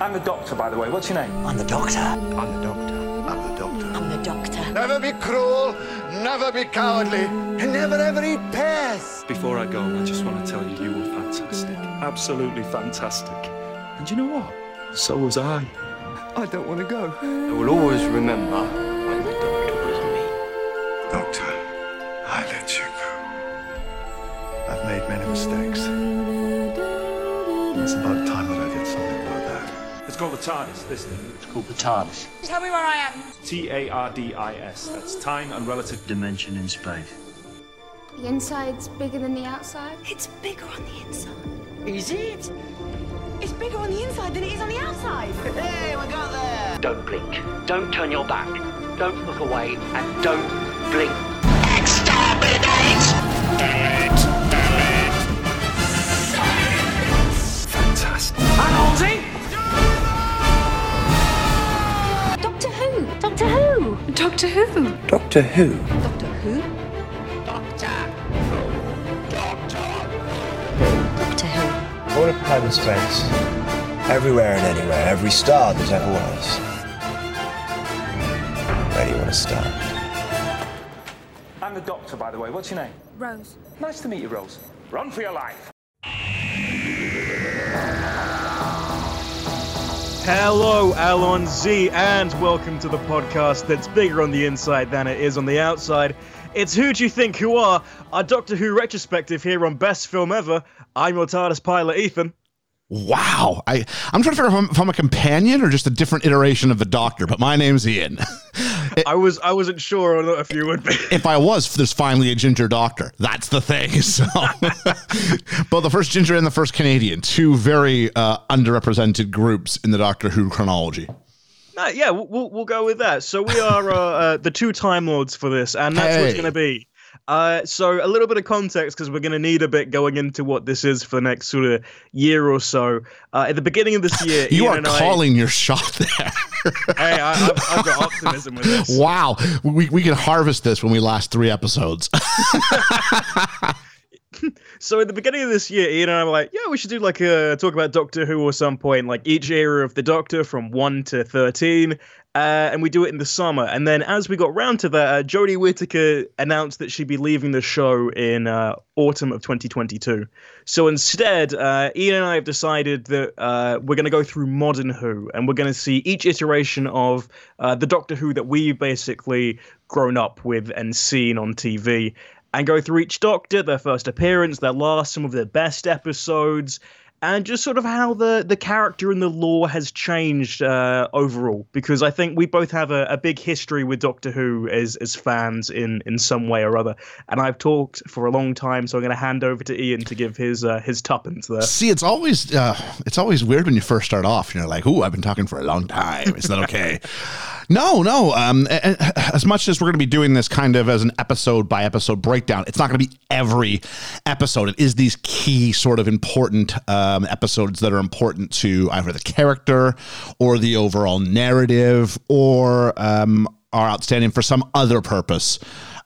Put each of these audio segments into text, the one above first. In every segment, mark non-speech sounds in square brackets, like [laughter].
I'm the doctor, by the way. What's your name? I'm the doctor. I'm the doctor. I'm the doctor. I'm the doctor. Never be cruel, never be cowardly, and never ever eat pears. Before I go, I just want to tell you you were fantastic. Absolutely fantastic. And you know what? So was I. I don't want to go. I will always remember when the doctor was me. Doctor, called the TARDIS, this thing. It's called the TARDIS. Tell me where I am. T A R D I S. That's time and relative. Dimension in space. The inside's bigger than the outside. It's bigger on the inside. Is it? It's bigger on the inside than it is on the outside. [laughs] Hey, we got there! Don't blink. Don't turn your back. Don't look away. And don't blink. Exterminate! Who? Doctor Who? Doctor Who? Doctor Who? Doctor Who? All of time and space. Everywhere and anywhere. Every star that ever was. Where do you want to start? I'm the doctor, by the way. What's your name? Rose. Nice to meet you, Rose. Run for your life. Hello, Allons-y, and welcome to the podcast that's bigger on the inside than it is on the outside. It's Who Do You Think Who Are, our Doctor Who retrospective here on Best Film Ever. I'm your TARDIS pilot, Ethan. Wow. I, I'm trying to figure out if I'm, if I'm a companion or just a different iteration of the doctor, but my name's Ian. [laughs] I was I wasn't sure if you would be. [laughs] if I was, there's finally a ginger doctor. That's the thing. [laughs] So, but the first ginger and the first Canadian, two very uh, underrepresented groups in the Doctor Who chronology. No, yeah, we'll, we'll go with that. So we are uh, uh, the two Time Lords for this, and that's what it's going to be. Uh, so a little bit of context because we're going to need a bit going into what this is for the next sort of year or so. Uh, at the beginning of this year, You Ian are and I- calling your shot there. Hey, I, I've, I've got optimism with this. wow. We, we can harvest this when we last three episodes. [laughs] So at the beginning of this year, Ian and I were like, yeah, we should do like a talk about Doctor Who or some point, like each era of the Doctor from one to thirteen, uh, and we do it in the summer. And then as we got round to that, uh, Jodie Whittaker announced that she'd be leaving the show in uh, autumn of 2022. So instead, uh, Ian and I have decided that uh, we're going to go through modern Who, and we're going to see each iteration of uh, the Doctor Who that we've basically grown up with and seen on TV and go through each Doctor, their first appearance, their last, some of their best episodes, and just sort of how the, the character and the lore has changed uh, overall. Because I think we both have a, a big history with Doctor Who as, as fans in, in some way or other. And I've talked for a long time, so I'm going to hand over to Ian to give his uh, his tuppence there. See, it's always uh, it's always weird when you first start off. You're like, "Ooh, I've been talking for a long time. Is that okay?" [laughs] no, no. Um, as much as we're going to be doing this kind of as an episode by episode breakdown, it's not going to be every episode. It is these key sort of important um, episodes that are important to either the character or the overall narrative or um, are outstanding for some other purpose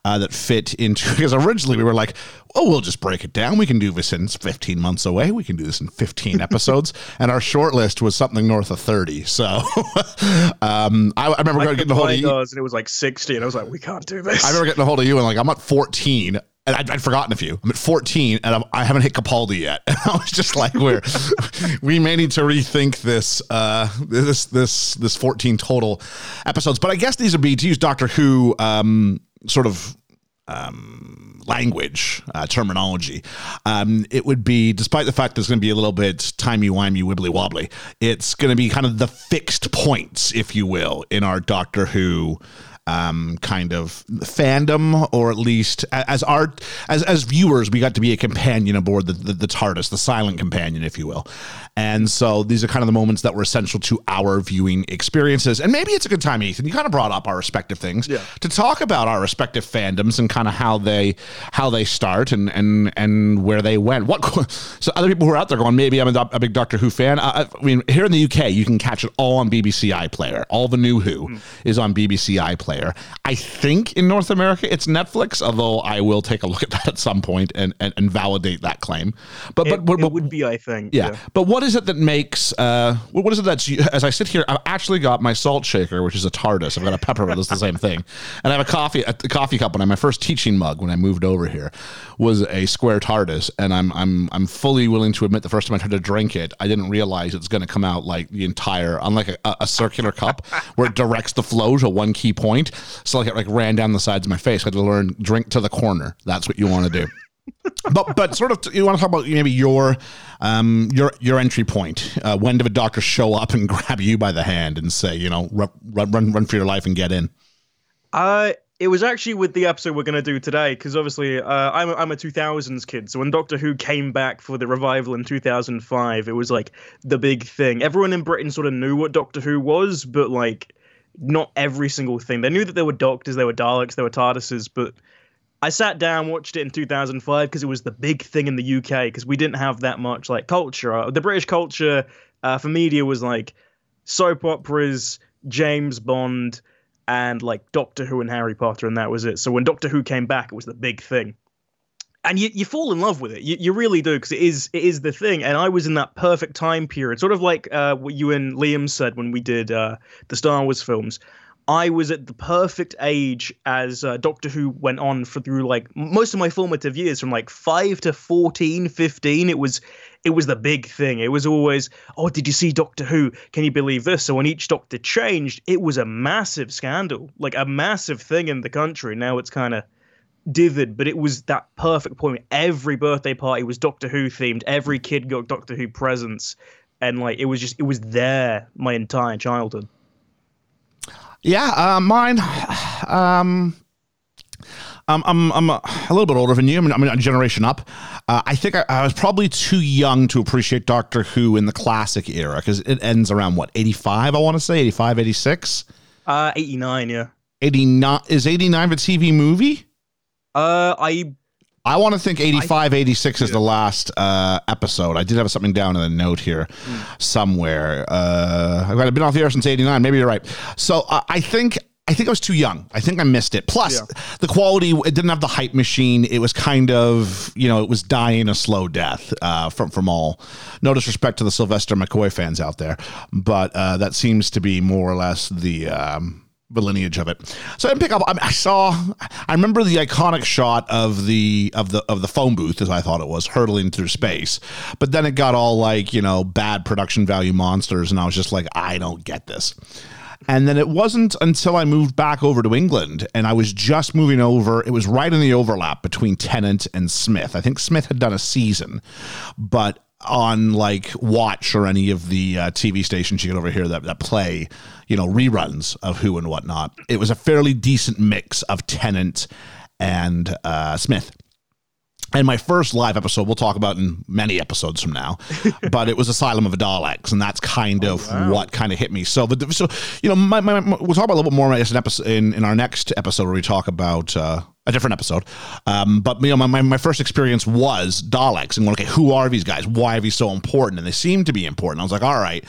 uh, that fit into [laughs] because originally we were like, well, we'll just break it down. We can do this in 15 months away. We can do this in 15 [laughs] episodes. and our short list was something north of 30. So [laughs] um, I, I remember getting a hold of you. and it was like 60, and I was like, we can't do this. I remember getting a hold of you and like, I'm at 14. And I'd, I'd forgotten a few. I'm at 14 and I'm, I haven't hit Capaldi yet. And I was just like, we're, we may need to rethink this, uh, this, this, this 14 total episodes. But I guess these would be to use Doctor Who, um, sort of, um, language, uh, terminology. Um, it would be, despite the fact that it's going to be a little bit timey wimey, wibbly wobbly, it's going to be kind of the fixed points, if you will, in our Doctor Who um, kind of fandom, or at least as art as as viewers, we got to be a companion aboard the, the the TARDIS, the silent companion, if you will. And so these are kind of the moments that were essential to our viewing experiences. And maybe it's a good time, Ethan. You kind of brought up our respective things Yeah. to talk about our respective fandoms and kind of how they how they start and and and where they went. What so other people who are out there going, maybe I'm a, a big Doctor Who fan. I, I mean, here in the UK, you can catch it all on BBC iPlayer. All the new Who mm. is on BBC iPlayer. Player. I think in North America it's Netflix, although I will take a look at that at some point and and, and validate that claim. But It, but, but, it would be, I think. yeah. But what is it that makes uh what what is it that's as I sit here I've actually got my salt shaker which is a TARDIS. I've got a peppermint that's the same thing. And I have a coffee a coffee cup when I my first teaching mug when I moved over here was a square TARDIS and I'm I'm I'm fully willing to admit the first time I tried to drink it I didn't realize it's going to come out like the entire unlike a, a circular cup where it directs the flow to one key point. So like it like ran down the sides of my face. I had to learn drink to the corner. That's what you want to do [laughs] but but sort of you want to talk about maybe your um your your entry point uh, when did a doctor show up and [laughs] grab you by the hand and say you know run run run for your life and get in Uh, it was actually with the episode we're going to do today because obviously uh, I'm a, I'm a 2000s kid. So when Doctor Who came back for the revival in 2005, it was like the big thing. Everyone in Britain sort of knew what Doctor Who was, but like not every single thing. They knew that there were Doctors, there were Daleks, there were TARDISes, but I sat down, watched it in 2005 because it was the big thing in the UK because we didn't have that much like culture. Uh, The British culture uh, for media was like soap operas, James Bond, and like Doctor Who and Harry Potter, and that was it. So when Doctor Who came back, it was the big thing. And you, you fall in love with it. You, you really do because it is it is the thing. And I was in that perfect time period, sort of like uh, what you and Liam said when we did uh, the Star Wars films. I was at the perfect age as uh, Doctor Who went on for through like most of my formative years from like 5 to 14, 15 it was it was the big thing. It was always, "Oh, did you see Doctor Who? Can you believe this?" So when each doctor changed, it was a massive scandal, like a massive thing in the country. Now it's kind of dithered, but it was that perfect point. Every birthday party was Doctor Who themed. Every kid got Doctor Who presents and like it was just it was there my entire childhood. yeah uh, mine [sighs] um I'm, I'm, I'm a, a little bit older than you. I'm, I'm a generation up. Uh, I think I, I was probably too young to appreciate Doctor Who in the classic era because it ends around what, 85, I want to say? 85, 86? Uh 89, yeah. 89. Is 89 a TV movie? Uh I I want to think 85, 86 is the last uh, episode. I did have something down in the note here somewhere. Uh, I've been off the air since 89. Maybe you're right. So uh, I think. I think I was too young. I think I missed it. Plus, Yeah. the quality, it didn't have the hype machine. It was kind of, you know, it was dying a slow death uh, from, from all. No disrespect to the Sylvester McCoy fans out there, but uh, that seems to be more or less the. Um, the lineage of it. So I didn't pick up. I, saw. I remember the iconic shot of the of the of the phone booth, as I thought it was, hurtling through space. But then it got all like you know bad production value monsters, and I was just like, I don't get this. And then it wasn't until I moved back over to England and I was just moving over. It was right in the overlap between Tennant and Smith. I think Smith had done a season, but on like Watch or any of the uh, TV stations you get over here that, that play, you know, reruns of Who and whatnot, it was a fairly decent mix of Tennant and uh, Smith. And my first live episode, we'll talk about in many episodes from now, [laughs] but it was Asylum of the Daleks, and that's kind of what kind of hit me. So, but so you know, my, my, my- we'll talk about a little bit more episode in, in our next episode where we talk about uh, a different episode. Um, but you know, my, my, my first experience was Daleks, and going, okay, who are these guys? Why are these so important? And they seem to be important. I was like, all right,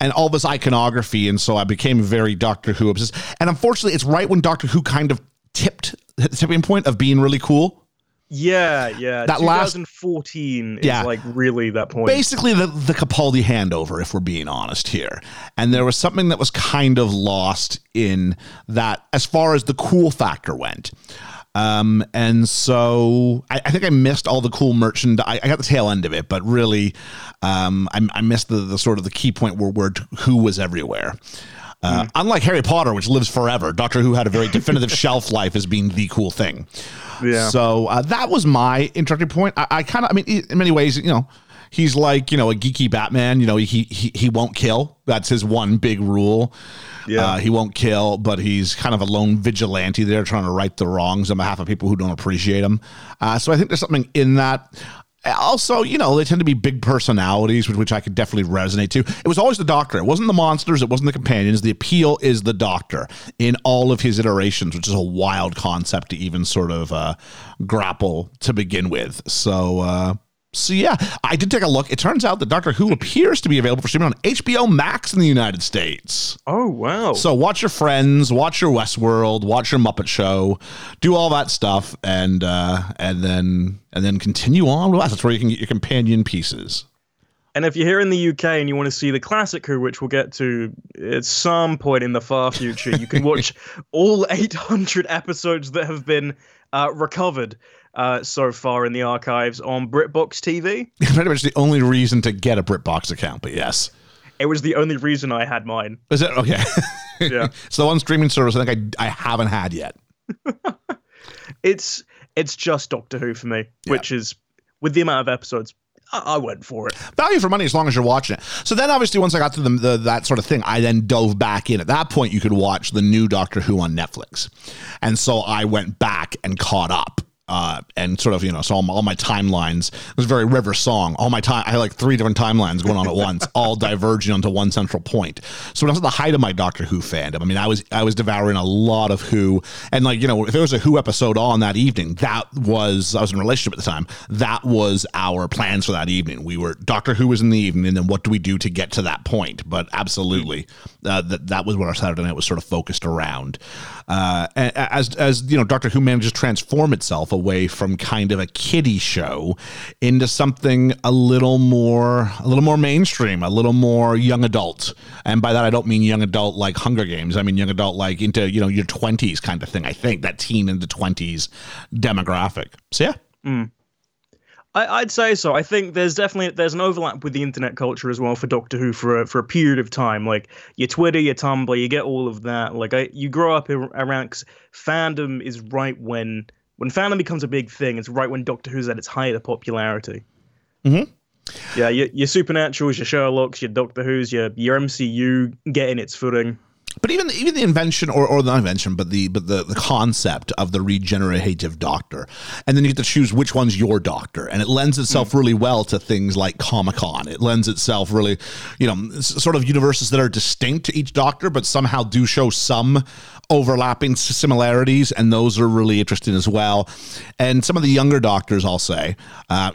and all this iconography, and so I became very Doctor Who obsessed. And unfortunately, it's right when Doctor Who kind of tipped the tipping point of being really cool. Yeah, yeah. That last- 2014 Yeah. is like really that point. basically the, the Capaldi handover, if we're being honest here. And there was something that was kind of lost in that as far as the cool factor went. Um, and so I, I think I missed all the cool merchandise. I, I got the tail end of it, but really, um, I, I missed the, the sort of the key point where, where who was everywhere. Uh, Unlike Harry Potter, which lives forever, Doctor Who had a very definitive [laughs] shelf life as being the cool thing. Yeah. So uh, that was my introductory point. I, I kind of, I mean, in many ways, you know, he's like, you know, a geeky Batman. You know, he he he won't kill. That's his one big rule. Yeah. Uh, he won't kill, but he's kind of a lone vigilante there trying to right the wrongs on behalf of people who don't appreciate him. Uh, so I think there's something in that. Also, you know, they tend to be big personalities, with which I could definitely resonate to. It was always the Doctor. It wasn't the monsters. It wasn't the companions. The appeal is the Doctor in all of his iterations, which is a wild concept to even sort of uh, grapple to begin with. So, uh, So yeah, I did take a look. It turns out that Doctor Who appears to be available for streaming on HBO Max in the United States. Oh wow! So watch your Friends, watch your Westworld, watch your Muppet Show, do all that stuff, and uh, and then and then continue on with that. That's where you can get your companion pieces. And if you're here in the UK and you want to see the classic Who, which we'll get to at some point in the far future, you can [laughs] watch all 800 episodes that have been uh, recovered uh, so far in the archives on BritBox TV. [laughs] Pretty much the only reason to get a BritBox account, but yes. It was the only reason I had mine. Is it? Okay. [laughs] Yeah. [laughs] it's the one streaming service I think I, I haven't had yet. it's it's just Doctor Who for me, which is with the amount of episodes, I, I went for it. Value for money as long as you're watching it. So then, obviously, once I got to the, the that sort of thing, I then dove back in. At that point, you could watch the new Doctor Who on Netflix, and so I went back and caught up. Uh, and sort of, you know, so all my, all my timelines, it was very River Song. All my time, I had like three different timelines going on at once, [laughs] all diverging onto one central point. So when I was at the height of my Doctor Who fandom, I mean, I was I was devouring a lot of Who, and like you know, if there was a Who episode on that evening, that was I was in a relationship at the time. That was our plans for that evening. We were Doctor Who was in the evening, and then what do we do to get to that point? But absolutely, uh, that that was what our Saturday night was sort of focused around. Uh, as as you know, Doctor Who manages to transform itself away from kind of a kiddie show into something a little more a little more mainstream, a little more young adult. And by that I don't mean young adult like Hunger Games. I mean young adult like into, you know, your 20s kind of thing. I think that teen into 20s demographic. So yeah. Mm. I, would say so. I think there's definitely there's an overlap with the internet culture as well for Doctor Who for a, for a period of time. Like your Twitter, your Tumblr, you get all of that. Like I, you grow up around cause fandom is right when when fandom becomes a big thing. It's right when Doctor Who's at its height of popularity. Mm-hmm. Yeah, your, your Supernaturals, your Sherlock's, your Doctor Who's, your your MCU getting its footing. But even even the invention, or, or the invention, but the but the, the concept of the regenerative doctor, and then you get to choose which one's your doctor, and it lends itself mm. really well to things like Comic Con. It lends itself really, you know, sort of universes that are distinct to each doctor, but somehow do show some overlapping similarities, and those are really interesting as well. And some of the younger doctors, I'll say, uh,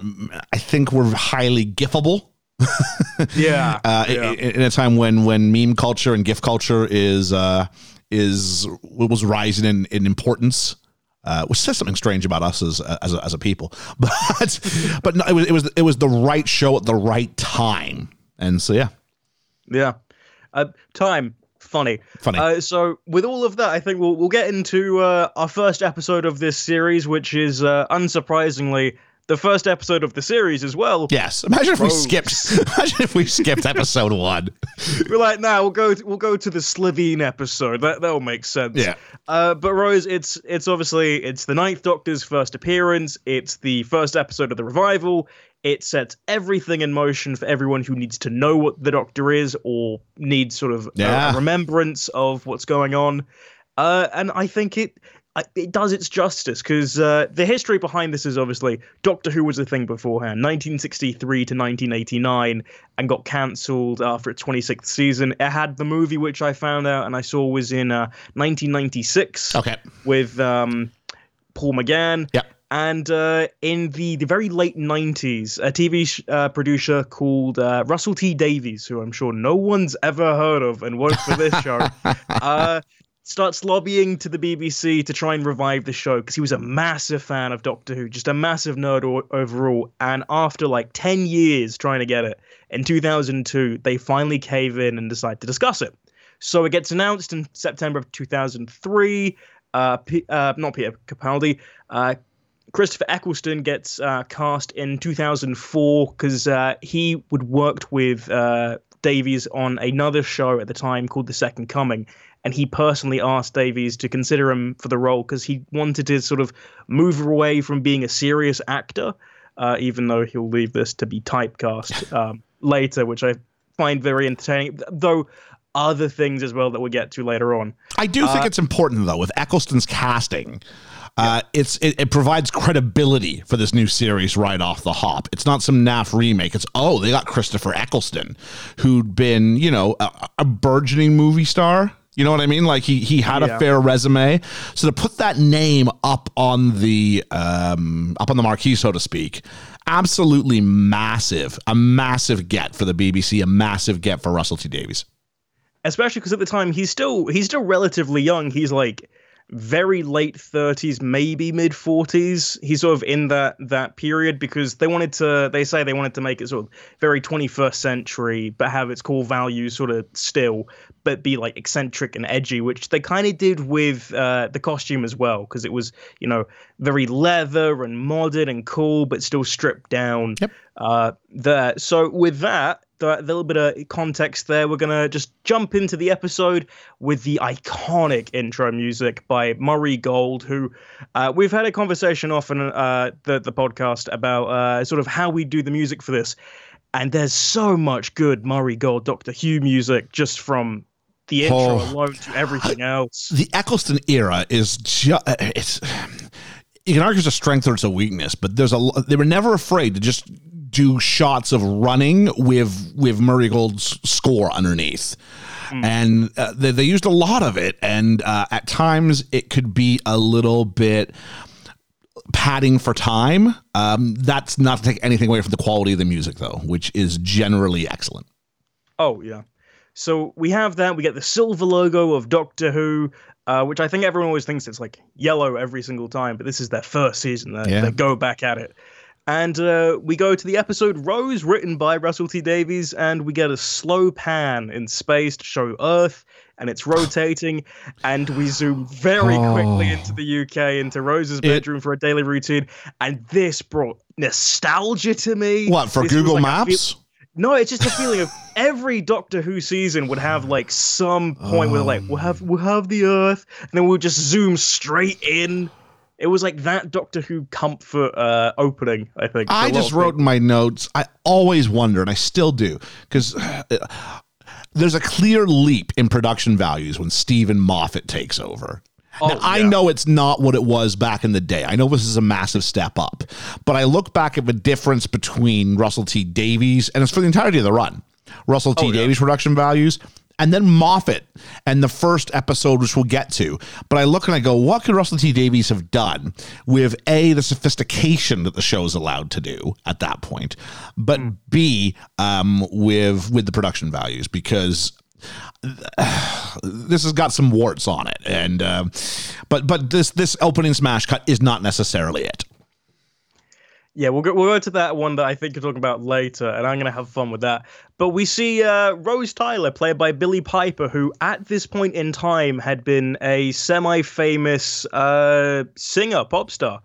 I think were highly gifable [laughs] yeah, uh, yeah. In, in, a time when when meme culture and GIF culture is uh, is was rising in, in importance. Uh, which says something strange about us as as a, as a people, [laughs] but but no, it was it was it was the right show at the right time, and so yeah, yeah, uh, time funny. Funny. Uh, so with all of that, I think we'll we'll get into uh, our first episode of this series, which is uh, unsurprisingly the first episode of the series as well. Yes. Imagine if Rose. we skipped. [laughs] Imagine if we skipped episode one. We're like, nah, we'll go. To, we'll go to the Slitheen episode. That that'll make sense. Yeah. Uh, but Rose, it's it's obviously it's the Ninth Doctor's first appearance. It's the first episode of the revival. It sets everything in motion for everyone who needs to know what the Doctor is or needs sort of yeah. a remembrance of what's going on. Uh, and I think it it does its justice because uh, the history behind this is obviously Doctor Who was a thing beforehand, 1963 to 1989, and got cancelled after its 26th season. It had the movie which I found out and I saw was in uh, 1996. Okay. With um, Paul McGann. Yeah. And uh, in the, the very late 90s, a TV sh- uh, producer called uh, Russell T Davies, who I'm sure no one's ever heard of and worked for this show, [laughs] uh, starts lobbying to the BBC to try and revive the show because he was a massive fan of Doctor Who, just a massive nerd o- overall. And after like 10 years trying to get it, in 2002, they finally cave in and decide to discuss it. So it gets announced in September of 2003. Uh, P- uh, not Peter Capaldi. Uh, Christopher Eccleston gets uh, cast in 2004 because uh, he would worked with uh, Davies on another show at the time called The Second Coming, and he personally asked Davies to consider him for the role because he wanted to sort of move away from being a serious actor, uh, even though he'll leave this to be typecast [laughs] um, later, which I find very entertaining. Though other things as well that we'll get to later on. I do think uh, it's important though with Eccleston's casting. Uh, it's it, it, provides credibility for this new series right off the hop. It's not some naff remake. It's oh they got Christopher Eccleston, who'd been you know a, a burgeoning movie star You know what I mean? Like he he had Yeah. a fair resume. So to put that name up on the um, up on the marquee, so to speak, absolutely massive, a massive get for the BBC, a massive get for Russell T Davies. especially because at the time he's still he's still relatively young. He's like very late thirties, maybe mid forties. He's sort of in that that period because they wanted to. They say they wanted to make it sort of very twenty first century, but have its core values sort of still, but be like eccentric and edgy, which they kind of did with uh, the costume as well, because it was you know very leather and modern and cool, but still stripped down. Yep. Uh, there. So with that, that little bit of context there, we're gonna just jump into the episode with the iconic intro music by Murray Gold, who uh, we've had a conversation often uh, the the podcast about uh, sort of how we do the music for this, and there's so much good Murray Gold Doctor Who music just from the intro Oh. alone to everything else. the Eccleston era is just it's you can argue it's a strength or it's a weakness, but there's a they were never afraid to just do shots of running with with Murray Gold's score underneath. And uh, they, they used a lot of it, and uh, at times it could be a little bit padding for time. Um, that's not to take anything away from the quality of the music, though, which is generally excellent. Oh yeah. So we have that. We get the silver logo of Doctor Who, uh, which I think everyone always thinks it's like yellow every single time, but this is their first season. They, Yeah. they go back at it. And uh, we go to the episode Rose, written by Russell T Davies, and we get a slow pan in space to show Earth, and it's rotating, and we zoom very [sighs] quickly into the UK, into Rose's bedroom for a daily routine, and this brought nostalgia to me. What for This Google like feel- Maps? no, it's just a feeling of every Doctor Who season would have like some point where like we'll have we'll have the Earth, and then we'll just zoom straight in. It was like that Doctor Who comfort uh, opening. I think. I just wrote in my notes. I always wonder, and I still do, because [sighs] there's a clear leap in production values when Steven Moffat takes over. Oh, now, I know it's not what it was back in the day. I know this is a massive step up, but I look back at the difference between Russell T Davies, and it's for the entirety of the run. Russell T Oh, yeah. Davies production values, and then Moffat and the first episode, which we'll get to. But I look and I go, what could Russell T Davies have done with A, the sophistication that the show's allowed to do at that point, but Hmm. B, um, with with the production values because this has got some warts on it, and um, but but this this opening smash cut is not necessarily it. Yeah, we'll go, we'll go to that one that I think you're talking about later, and I'm going to have fun with that. But we see uh, Rose Tyler, played by Billie Piper, who at this point in time had been a semi famous uh, singer, pop star.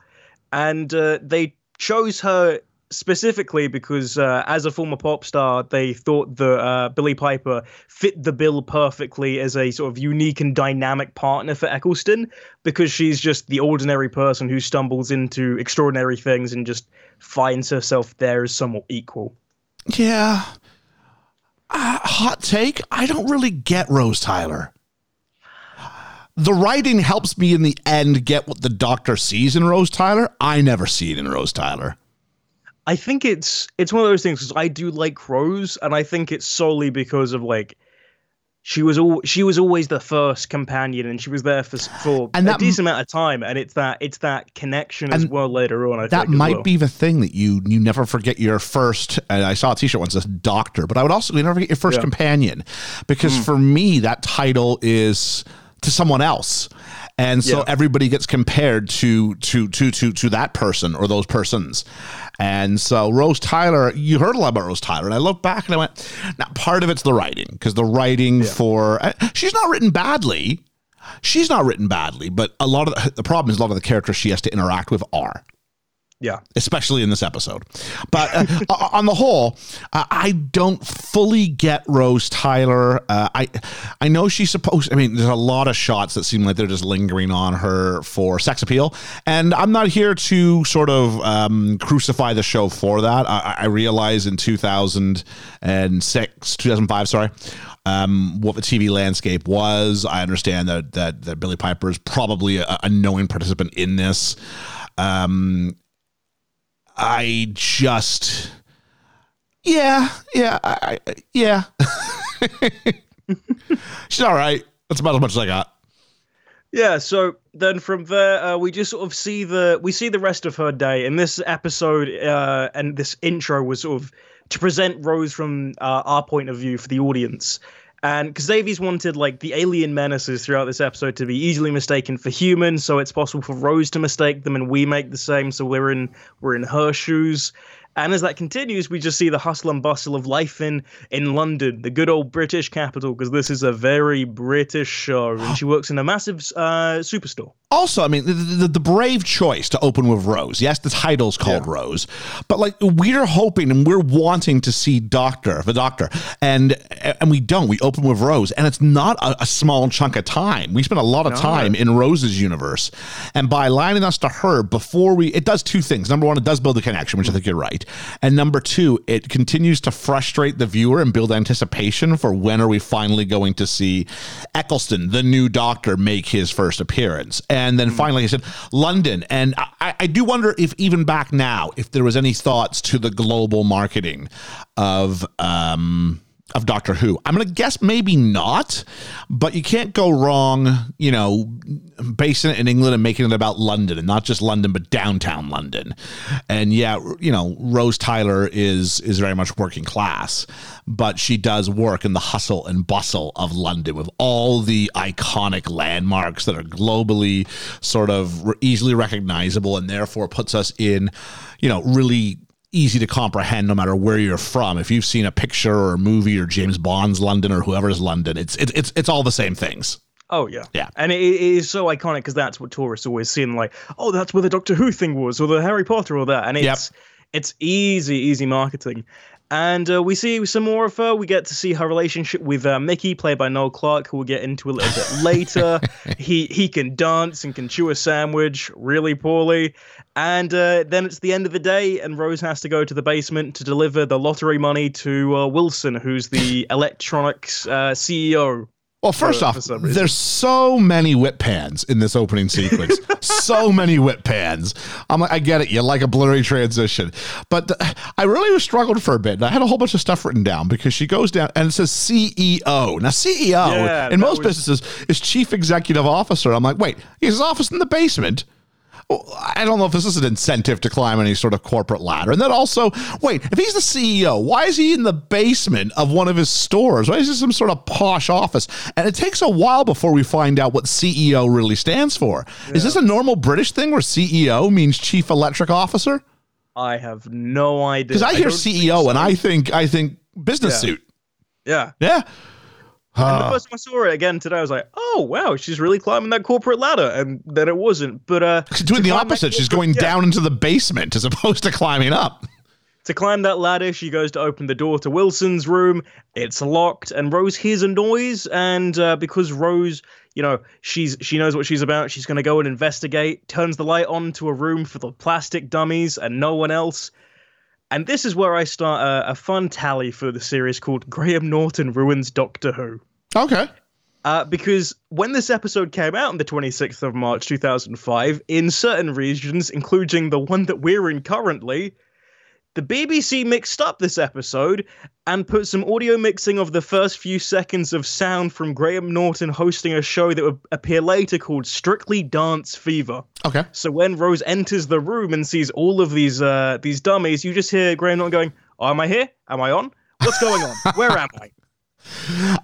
And uh, they chose her specifically because, uh, as a former pop star, they thought that uh, Billie Piper fit the bill perfectly as a sort of unique and dynamic partner for Eccleston because she's just the ordinary person who stumbles into extraordinary things and just finds herself there as somewhat equal. Yeah. Uh, hot take. I don't really get Rose Tyler. The writing helps me in the end get what the doctor sees in Rose Tyler. I never see it in Rose Tyler. I think it's it's one of those things because I do like Rose, and I think it's solely because of like she was all she was always the first companion, and she was there for for And a decent amount of time, and it's that it's that connection as well later on. I That think, might well. be the thing that you you never forget your first. And I saw a T-shirt once that says doctor, but I would also you never forget your first Yeah. companion, because hmm. for me that title is to someone else, and so Yeah. everybody gets compared to to to to to that person or those persons. And so Rose Tyler, you heard a lot about Rose Tyler, and I look back and I went, now part of it's the writing because the writing for uh, she's not written badly. She's not written badly, but a lot of the, the problem is a lot of the characters she has to interact with are yeah. especially in this episode. But uh, [laughs] on the whole, uh, I don't fully get Rose Tyler. Uh, I I know she's supposed. I mean, there's a lot of shots that seem like they're just lingering on her for sex appeal, and I'm not here to sort of um, crucify the show for that. I, I realize in 2006, 2005, sorry. Um, what the TV landscape was. I understand that that, that Billie Piper is probably a, a knowing participant in this. Um, I just, yeah, yeah, I, I, yeah. [laughs] She's all right. That's about as much as I got. Yeah, so then from there, uh, we just sort of see the we see the rest of her day, and this episode uh, and this intro was sort of to present Rose from uh, our point of view for the audience, and because Davies wanted like the alien menaces throughout this episode to be easily mistaken for humans, so it's possible for Rose to mistake them, and we make the same, so we're in we're in her shoes. And as that continues, we just see the hustle and bustle of life in in London, the good old British capital, because this is a very British show, and she works in a massive uh, superstore. Also, I mean, the, the, the brave choice to open with Rose. Yes, the title's called Rose, but like we're hoping and we're wanting to see Doctor, the Doctor, and and we don't. We open with Rose, and it's not a, a small chunk of time. We spend a lot of No. time in Rose's universe, and by aligning us to her before we, it does two things. Number one, it does build the connection, which I think you're right, and number two, it continues to frustrate the viewer and build anticipation for when are we finally going to see Eccleston, the new Doctor, make his first appearance. And then finally, he said London, and I, I do wonder if even back now, if there was any thoughts to the global marketing of um, of Doctor Who. I'm going to guess maybe not, but you can't go wrong, you know, basing it in England and making it about London and not just London, but downtown London. And yeah, you know, Rose Tyler is is very much working class, but she does work in the hustle and bustle of London with all the iconic landmarks that are globally sort of easily recognizable and therefore puts us in, you know, really easy to comprehend no matter where you're from. If you've seen a picture or a movie or James Bond's London or whoever's London, it's it's it's, it's all the same things. Oh yeah, Yeah. and it, it is so iconic because that's what tourists always see. And like, oh, that's where the Doctor Who thing was, or the Harry Potter, or that. And Yep. it's it's easy, easy marketing. And uh, we see some more of her. We get to see her relationship with uh, Mickey, played by Noel Clarke, who we'll get into a little bit [laughs] later. he he can dance and can chew a sandwich really poorly. And uh, then it's the end of the day, and Rose has to go to the basement to deliver the lottery money to uh, Wilson, who's the electronics uh, CEO. Well, first for- off, for there's so many whip pans in this opening sequence. [laughs] so many whip pans. I'm like, I get it. You like a blurry transition, but the, I really was struggled for a bit. And I had a whole bunch of stuff written down because she goes down and it says CEO. Now, CEO Yeah, in most was- businesses is chief executive officer. I'm like, wait, his office in the basement. I don't know if this is an incentive to climb any sort of corporate ladder. And then also, wait, if he's the CEO, why is he in the basement of one of his stores? Why is this some sort of posh office? And it takes a while before we find out what CEO really stands for. Is this a normal British thing where CEO means chief electric officer? I have no idea. Because I hear think CEO and. I think I think business Yeah. suit. yeah. Yeah. And the first time I saw it again today, I was like, "Oh wow, she's really climbing that corporate ladder," and then it wasn't. But uh, She's doing the opposite. She's going yeah. down into the basement as opposed to climbing up. To climb that ladder, she goes to open the door to Wilson's room. It's locked, and Rose hears a noise. And uh, because Rose, you know, she's she knows what she's about, she's going to go and investigate. Turns the light on to a room for the plastic dummies and no one else. And this is where I start a, a fun tally for the series called Graham Norton Ruins Doctor Who. Okay. Uh, because when this episode came out on the 26th of March 2005, in certain regions, including the one that we're in currently, the BBC mixed up this episode and put some audio mixing of the first few seconds of sound from Graham Norton hosting a show that would appear later called Strictly Dance Fever. Okay. So when Rose enters the room and sees all of these uh, these dummies, you just hear Graham Norton going, oh, "Am I here? Am I on? What's going on? [laughs] Where am I?"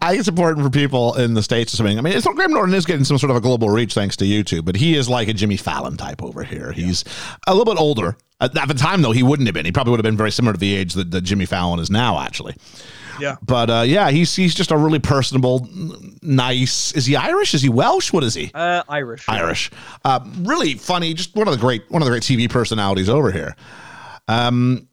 I think it's important for people in the States or something. I mean, it's Graham Norton is getting some sort of a global reach thanks to YouTube, but he is like a Jimmy Fallon type over here. He's a little bit older. At, at the time, though, he wouldn't have been. He probably would have been very similar to the age that, that Jimmy Fallon is now, actually. Yeah. But uh, yeah, he's he's just a really personable, nice. Is he Irish? Is he Welsh? What is he? Uh, Irish. Irish. Uh, really funny. Just one of the great one of the great TV personalities over here. Um,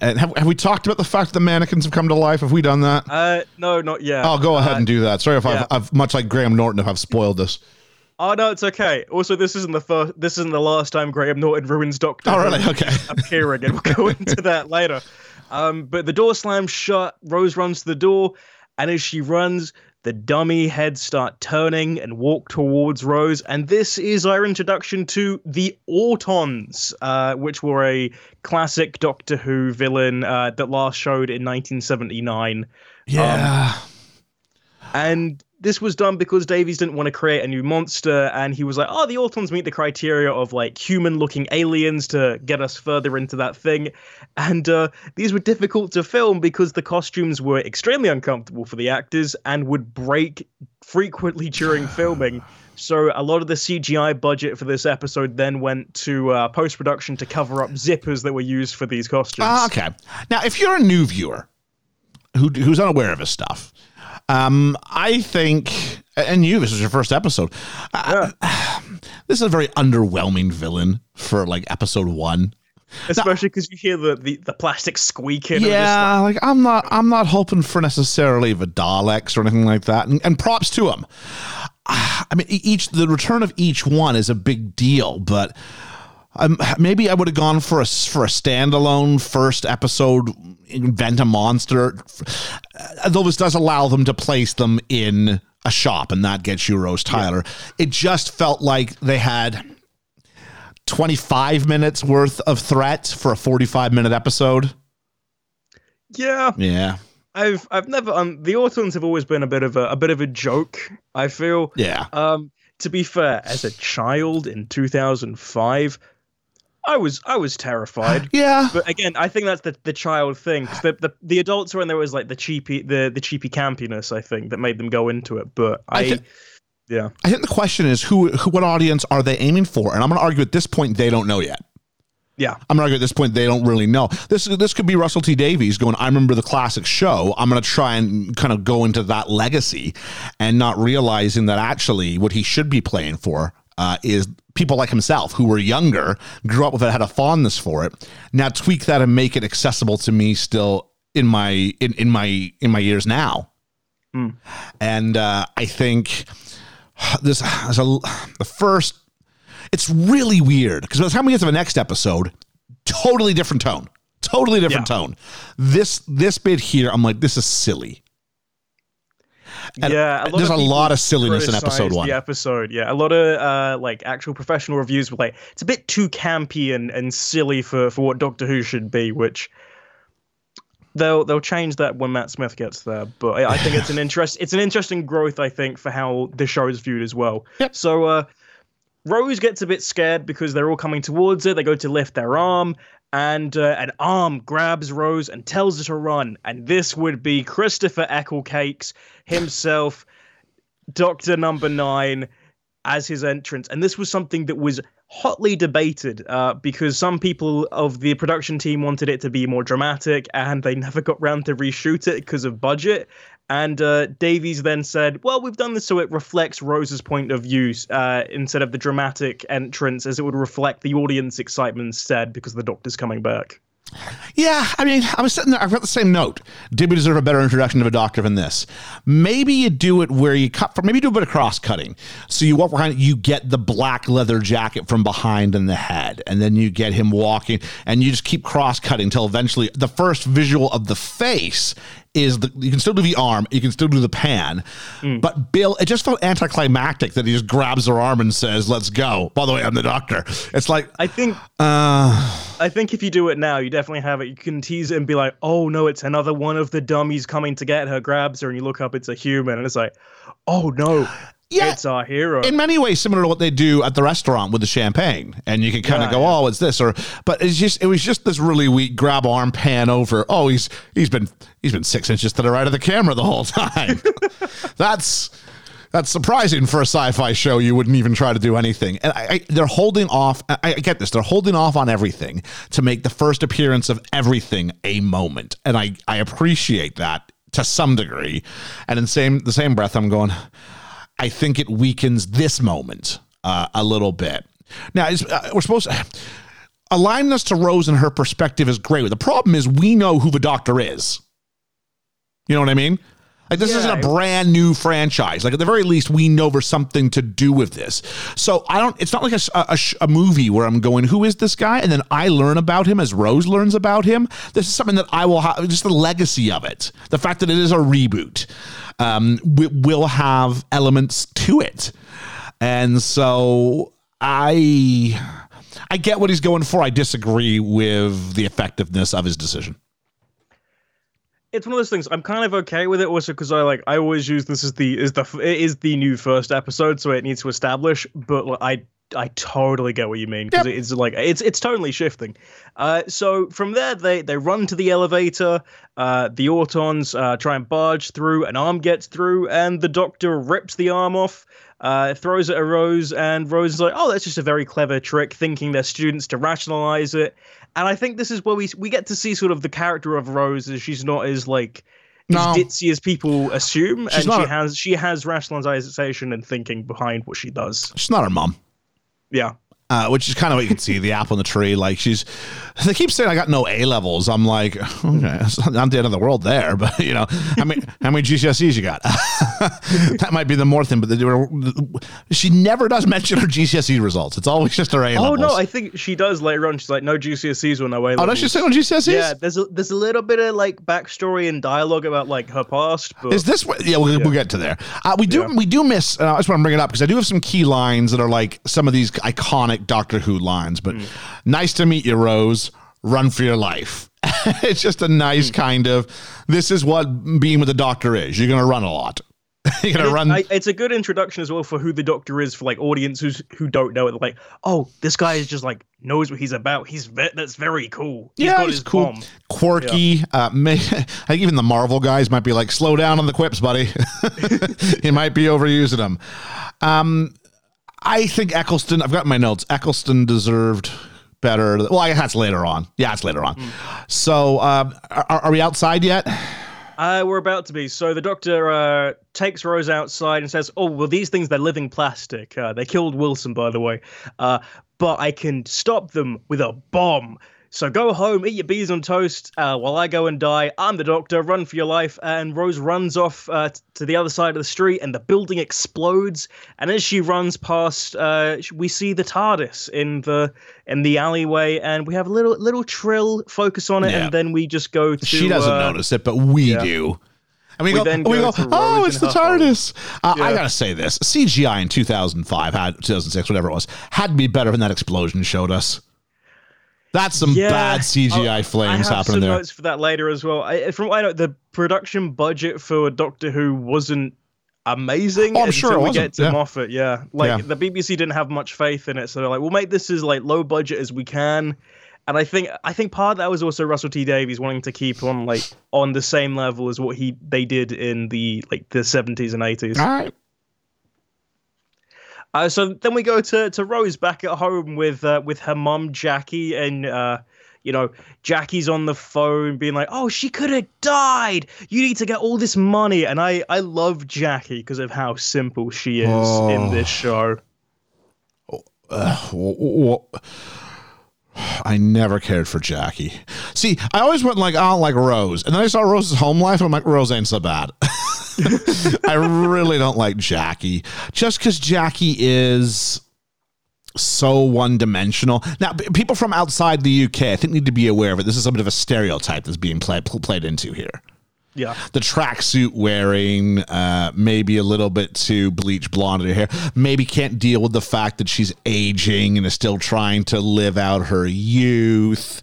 and have, have we talked about the fact that the mannequins have come to life? Have we done that? Uh, no, not yet. I'll go ahead and do that. Sorry if yeah. I've, I've much like Graham Norton if I've spoiled this. Oh no, it's okay. Also, this isn't the first. This isn't the last time Graham Norton ruins Doctor. Oh, really? Okay. [laughs] appearing, and we'll go into that later. Um, but the door slams shut. Rose runs to the door, and as she runs, the dummy heads start turning and walk towards Rose. And this is our introduction to the Autons, uh, which were a classic Doctor Who villain uh, that last showed in 1979. Yeah. And this was done because Davies didn't want to create a new monster, and he was like, "Oh, the Autons meet the criteria of like human-looking aliens to get us further into that thing," and uh, these were difficult to film because the costumes were extremely uncomfortable for the actors and would break frequently during [sighs] filming. So a lot of the CGI budget for this episode then went to uh, post production to cover up zippers that were used for these costumes. Ah, okay. Now, if you're a new viewer who, who's unaware of his stuff, um, I think, and you, this is your first episode. Uh, [sighs] this is a very underwhelming villain for like episode one. Especially because you hear the, the, the plastic squeaking. and Yeah, like I'm not I'm not hoping for necessarily the Daleks or anything like that. And, and props to him. [sighs] I mean, each the return of each one is a big deal, but um, maybe I would have gone for a for a standalone first episode. Invent a monster. Uh, Though this does allow them to place them in a shop, and that gets you Rose Tyler. It just felt like they had. 25 minutes worth of threat for a 45 minute episode. Yeah, Yeah. I've I've never um the Autons have always been a bit of a, a bit of a joke. I feel. Yeah. Um, to be fair, as a child in 2005, I was I was terrified. [gasps] Yeah. But again, I think that's the, the child thing. 'cause the, the the adults were in there was like the cheapy the the cheapy campiness. I think that made them go into it. But I, I thi- yeah, I think the question is who, who what audience are they aiming for? And I'm going to argue at this point they don't know yet. yeah, I'm going to argue at this point they don't really know. This this could be Russell T Davies going. I remember the classic show. I'm going to try and kind of go into that legacy, and not realizing that actually what he should be playing for uh, is people like himself who were younger, grew up with it, had a fondness for it. Now tweak that and make it accessible to me still in my in, in my in my years now. And uh, I think this is a, the first. It's really weird because by the time we get to the next episode, totally different tone, totally different Yeah. tone. This this bit here, I'm like, this is silly. And yeah. there's a lot of silliness in episode one. The episode, yeah, a lot of uh like actual professional reviews were like it's a bit too campy and and silly for for what Doctor Who should be, which. They'll they'll change that when Matt Smith gets there, but I, I think it's an [laughs] interest it's an interesting growth I think for how the show is viewed as well. Yep. So uh, Rose gets a bit scared because they're all coming towards her. They go to lift their arm, and uh, an arm grabs Rose and tells her to run. And this would be Christopher Ecclecakes himself, Doctor Number Nine, as his entrance. And this was something that was hotly debated uh, because some people of the production team wanted it to be more dramatic, and they never got round to reshoot it because of budget. And uh, Davies then said, "Well, we've done this so it reflects Rose's point of view uh, instead of the dramatic entrance, as it would reflect the audience excitement instead because the Doctor's coming back." Yeah, I mean, I was sitting there. I've got the same note. Did we deserve a better introduction of a doctor than this? Maybe you do it where you cut from. Maybe you do a bit of cross cutting. So you walk behind. You get the black leather jacket from behind in the head, and then you get him walking, and you just keep cross cutting until eventually the first visual of the face is the. You can still do the arm. You can still do the pan, but Bill, it just felt anticlimactic that he just grabs her arm and says, "Let's go." By the way, I'm the doctor. It's like, I think uh, I think if you do it now, you definitely have it. You can tease it and be like, "Oh no, it's another one of the dummies coming to get her." Grabs her, and you look up, it's a human, and it's like, "Oh no, Yeah. it's our hero." in many ways similar to what they do at the restaurant with the champagne and you can kind of Yeah, go yeah. oh it's this or but it's just it was just this really weak grab arm pan over oh he's he's been he's been six inches to the right of the camera the whole time [laughs] that's that's surprising for a sci-fi show. You wouldn't even try to do anything, and I, I, they're holding off. I, I get this; they're holding off on everything to make the first appearance of everything a moment, and I I appreciate that to some degree. And in same the same breath, I'm going. I think it weakens this moment uh, a little bit. Now, uh, we're supposed [sighs] to us to Rose and her perspective is great. The problem is we know who the Doctor is. You know what I mean? Like this isn't a brand new franchise. Like at the very least, we know there's something to do with this. So I don't. It's not like a, a- a movie where I'm going, "Who is this guy?" and then I learn about him as Rose learns about him. This is something that I will have. Just the legacy of it, the fact that it is a reboot, um, wi- will have elements to it, and so I. I get what he's going for. I disagree with the effectiveness of his decision. It's one of those things. I'm kind of okay with it, also because I like I always use this as the is the it is the new first episode, so it needs to establish. But like, I I totally get what you mean because Yep. it's like it's it's totally shifting. Uh, so from there they they run to the elevator. Uh, the Autons uh, try and barge through. An arm gets through, and the Doctor rips the arm off. Uh, throws it at Rose, and Rose is like, "Oh, that's just a very clever trick, thinking they're students to rationalize it." And I think this is where we we get to see sort of the character of Rose, as she's not as like as ditzy as people assume, She's and she a- has she has rationalization and thinking behind what she does. She's not her mom. Yeah. Uh, which is kind of what you can see the apple in the tree. Like she's, they keep saying I got no A levels. I'm like, okay, it's not the end of the world there, [laughs] but you know, how many how many GCSEs you got? [laughs] that might be the more thing. But were, she never does mention her GCSE results. It's always just her A levels. Oh no, I think she does later on. She's like, no GCSEs or no A oh, does she say on GCSEs? Yeah, there's a there's a little bit of like backstory and dialogue about like her past, but Is this what? Yeah, we'll, we'll get to there. Uh, we do Yeah. we do miss. Uh, I just want to bring it up because I do have some key lines that are like some of these iconic Doctor Who lines. But Hmm. nice to meet you, Rose. Run for your life. [laughs] it's just a nice Hmm. kind of. This is what being with the Doctor is. You're gonna run a lot. [laughs] You're gonna it- run. I, it's a good introduction as well for who the Doctor is for like audiences who don't know it. Like, oh, this guy is just like knows what he's about. He's ve- that's very cool. He's yeah, got he's his cool, bomb. quirky. Uh, may, [laughs] I think even the Marvel guys might be like, slow down on the quips, buddy. he might be overusing them. Um, I think Eccleston. I've got my notes. Eccleston deserved better. Well, I that's later on. Yeah, it's later on. So, um, are, are we outside yet? Uh, we're about to be. So the doctor uh, takes Rose outside and says, "Oh, well, these things they're living plastic. Uh, they killed Wilson, by the way. Uh, but I can stop them with a bomb. So go home, eat your bees on toast, uh, while I go and die. I'm the doctor. Run for your life." And Rose runs off uh, t- to the other side of the street, and the building explodes. And as she runs past, uh, we see the TARDIS in the in the alleyway, and we have a little little trill focus on it, Yeah. and then we just go to. she doesn't uh, notice it, but we yeah. do. And we, We go, then we go oh, it's the. TARDIS. Uh, I gotta say this: CGI in 2005 had 2006, whatever it was, had to be better than that explosion showed us. That's some Yeah. bad CGI Oh, I flames have happening some there. notes for that later as well. I, from what I know, the production budget for Doctor Who wasn't amazing. Oh, I'm sure it we wasn't, get to yeah. Moffat. Yeah, like Yeah. the BBC didn't have much faith in it, so they're like, "We'll make this as like low budget as we can." And I think I think part of that was also Russell T Davies wanting to keep on like on the same level as what he they did in the like the 70s and 80s. All right. Uh, so then we go to, to Rose back at home with uh, with her mum Jackie, and uh, you know Jackie's on the phone being like, "Oh, she could have died. You need to get all this money." And I I love Jackie because of how simple she is Oh. in this show. W- w- I never cared for Jackie. See, I always went like, I don't like Rose. And then I saw Rose's home life, and I'm like, Rose ain't so bad. [laughs] I really don't like Jackie. Just because Jackie is so one dimensional. Now, people from outside the UK, I think, need to be aware of it. This is a bit of a stereotype that's being play, pl- played into here Yeah, the tracksuit wearing, uh, maybe a little bit too bleach blonde hair, maybe can't deal with the fact that she's aging and is still trying to live out her youth.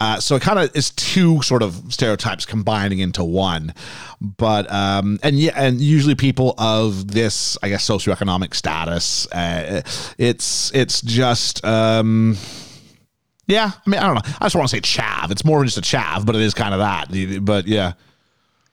Uh, so it kind of is two sort of stereotypes combining into one. But um, and yeah, and usually people of this, I guess, socioeconomic status, uh, it's it's just. Um, yeah, I mean, I don't know. I just want to say chav. It's more than just a chav, but it is kind of that. But yeah.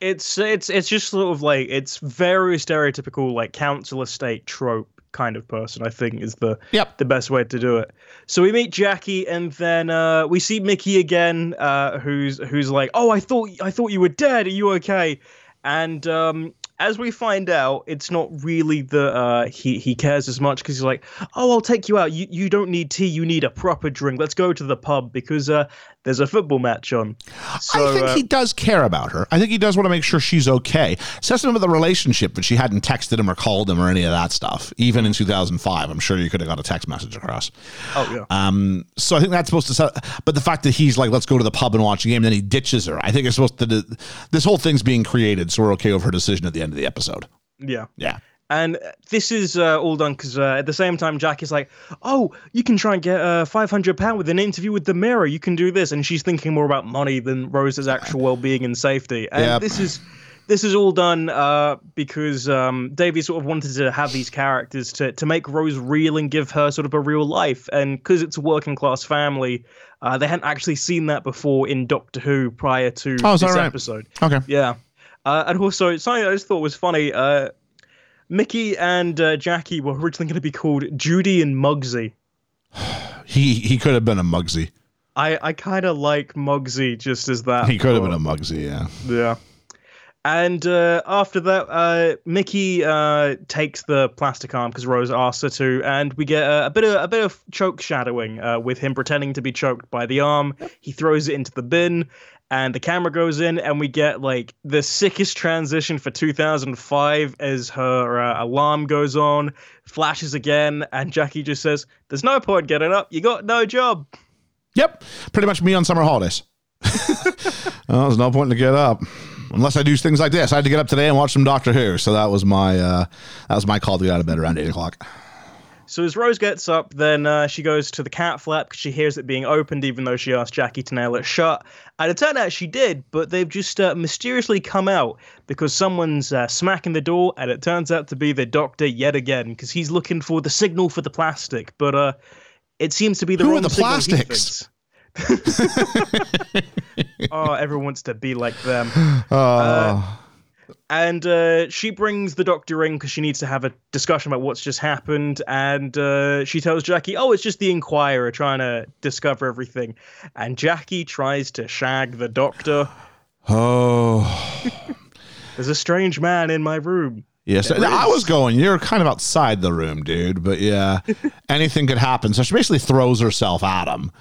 It's it's it's just sort of like it's very stereotypical like council estate trope kind of person. I think is the Yep. the best way to do it. So we meet Jackie, and then uh, we see Mickey again, uh, who's who's like, "Oh, I thought I thought you were dead. Are you okay?" And um, as we find out, it's not really that uh, he he cares as much because he's like, "Oh, I'll take you out. You you don't need tea. You need a proper drink. Let's go to the pub because uh, there's a football match on." So, I think uh, he does care about her. I think he does want to make sure she's okay. Says something about the relationship, but she hadn't texted him or called him or any of that stuff. Even in 2005, I'm sure you could have got a text message across. oh yeah. Um, so I think that's supposed to. set- But the fact that he's like, let's go to the pub and watch a game, and then he ditches her. I think it's supposed to. This whole thing's being created, so we're okay with her decision at the end of the episode. Yeah. Yeah. And this is uh, all done because uh, at the same time, Jackie's like, "Oh, you can try and get uh, five hundred pound with an interview with the Mirror. You can do this." And she's thinking more about money than Rose's actual well-being and safety. And Yep. this is this is all done uh, because um, Davey sort of wanted to have these characters to to make Rose real and give her sort of a real life. And because it's a working class family, uh, they hadn't actually seen that before in Doctor Who prior to Oh, this right? episode. Okay. Yeah. Uh, and also, something I just thought was funny. Mickey and uh, Jackie were originally going to be called Judy and Muggsy. [sighs] He he could have been a Mugsy. I, I kind of like Muggsy just as that. He could have been a Mugsy, yeah. Yeah. And uh, after that, uh, Mickey uh, takes the plastic arm because Rose asks her to, and we get a, a bit of a bit of choke shadowing uh, with him pretending to be choked by the arm. He throws it into the bin, and the camera goes in, and we get like the sickest transition for 2005 as her uh, alarm goes on, flashes again, and Jackie just says, "There's no point getting up. You got no job." Yep. Pretty much me on summer holidays. [laughs] well, there's no point to get up. Unless I do things like this. I had to get up today and watch some Doctor Who. So that was my uh that was my call to get out of bed around eight o'clock. So as Rose gets up, then uh, she goes to the cat flap because she hears it being opened, even though she asked Jackie to nail it shut. And it turned out she did, but they've just uh, mysteriously come out because someone's uh, smacking the door, and it turns out to be the Doctor yet again because he's looking for the signal for the plastic, but uh, it seems to be the Who are wrong the signal plastics? [laughs] [laughs] oh, everyone wants to be like them. [sighs] Oh. And uh, she brings the doctor in because she needs to have a discussion about what's just happened. And uh, she tells Jackie, "Oh, it's just the Inquirer trying to discover everything." And Jackie tries to shag the doctor. [sighs] oh. [laughs] There's a strange man in my room. Yes, There I was going. You're kind of outside the room, dude. But yeah, [laughs] anything could happen. So she basically throws herself at him.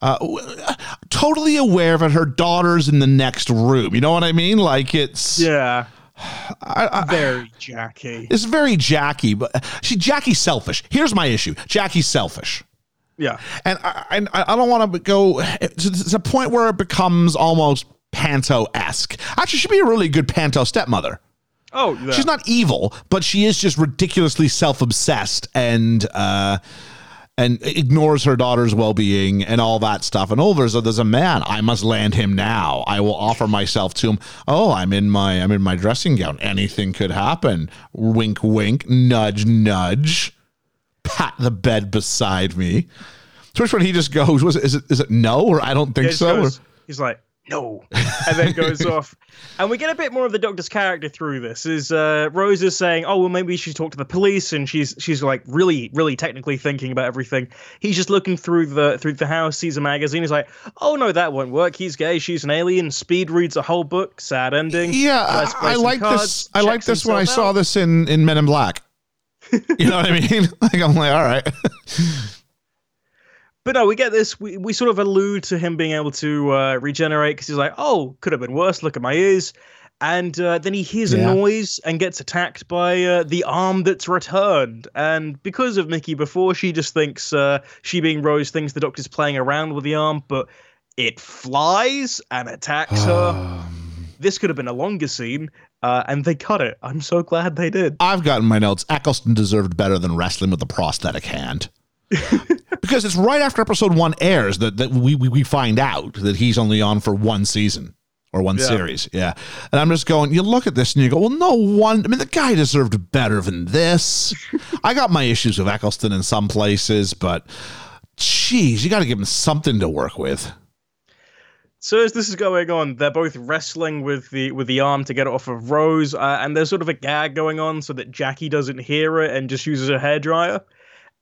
Uh, totally aware that her daughter's in the next room. You know what I mean? Like it's Yeah, I, I, very Jackie. it's very Jackie, but she Jackie's selfish. Here's my issue: Jackie's selfish. Yeah, and I, and I I don't want to go. to it's a point where it becomes almost Panto esque. Actually, she'd be a really good Panto stepmother. Oh, yeah. She's not evil, but she is just ridiculously self obsessed and uh, and ignores her daughter's well being and all that stuff. And oh, there's a, there's a man. I must land him now. I will offer myself to him. Oh, I'm in my I'm in my dressing gown. Anything could happen. Wink, wink. Nudge, nudge. Pat the bed beside me. So which one he just goes? Was it is it is it no or I don't think Yeah, so? goes- he's like, no, [laughs] and then goes off. And we get a bit more of the Doctor's character through this. Is uh, Rose is saying, oh well, maybe we should talk to the police, and she's she's like really really technically thinking about everything. He's just looking through the through the house, sees a magazine. He's like, oh no, that won't work. He's gay. She's an alien. Speed reads a whole book. Sad ending. Yeah, Tries to play I like cards, this. I like this when I himself saw this in in Men in Black. [laughs] You know what I mean? [laughs] Like I'm like, all right. But no, we get this. We, we sort of allude to him being able to uh, regenerate because he's like, oh, could have been worse. Look at my ears. And uh, then he hears Yeah. a noise and gets attacked by uh, the arm that's returned. And because of Mickey before, she just thinks, uh, she being Rose, thinks the doctor's playing around with the arm, but it flies and attacks her. This could have been a longer scene, uh, and they cut it. I'm so glad they did. I've gotten my notes. Eccleston deserved better than wrestling with a prosthetic hand. [laughs] because it's right after episode one airs that, that we, we, we find out that he's only on for one season or one Yeah. series. Yeah. And I'm just going, you look at this and you go, well, no one, I mean, the guy deserved better than this. [laughs] I got my issues with Eccleston in some places, but geez, you got to give him something to work with. So as this is going on, they're both wrestling with the with the arm to get it off of Rose, uh, and there's sort of a gag going on so that Jackie doesn't hear it and just uses her hairdryer.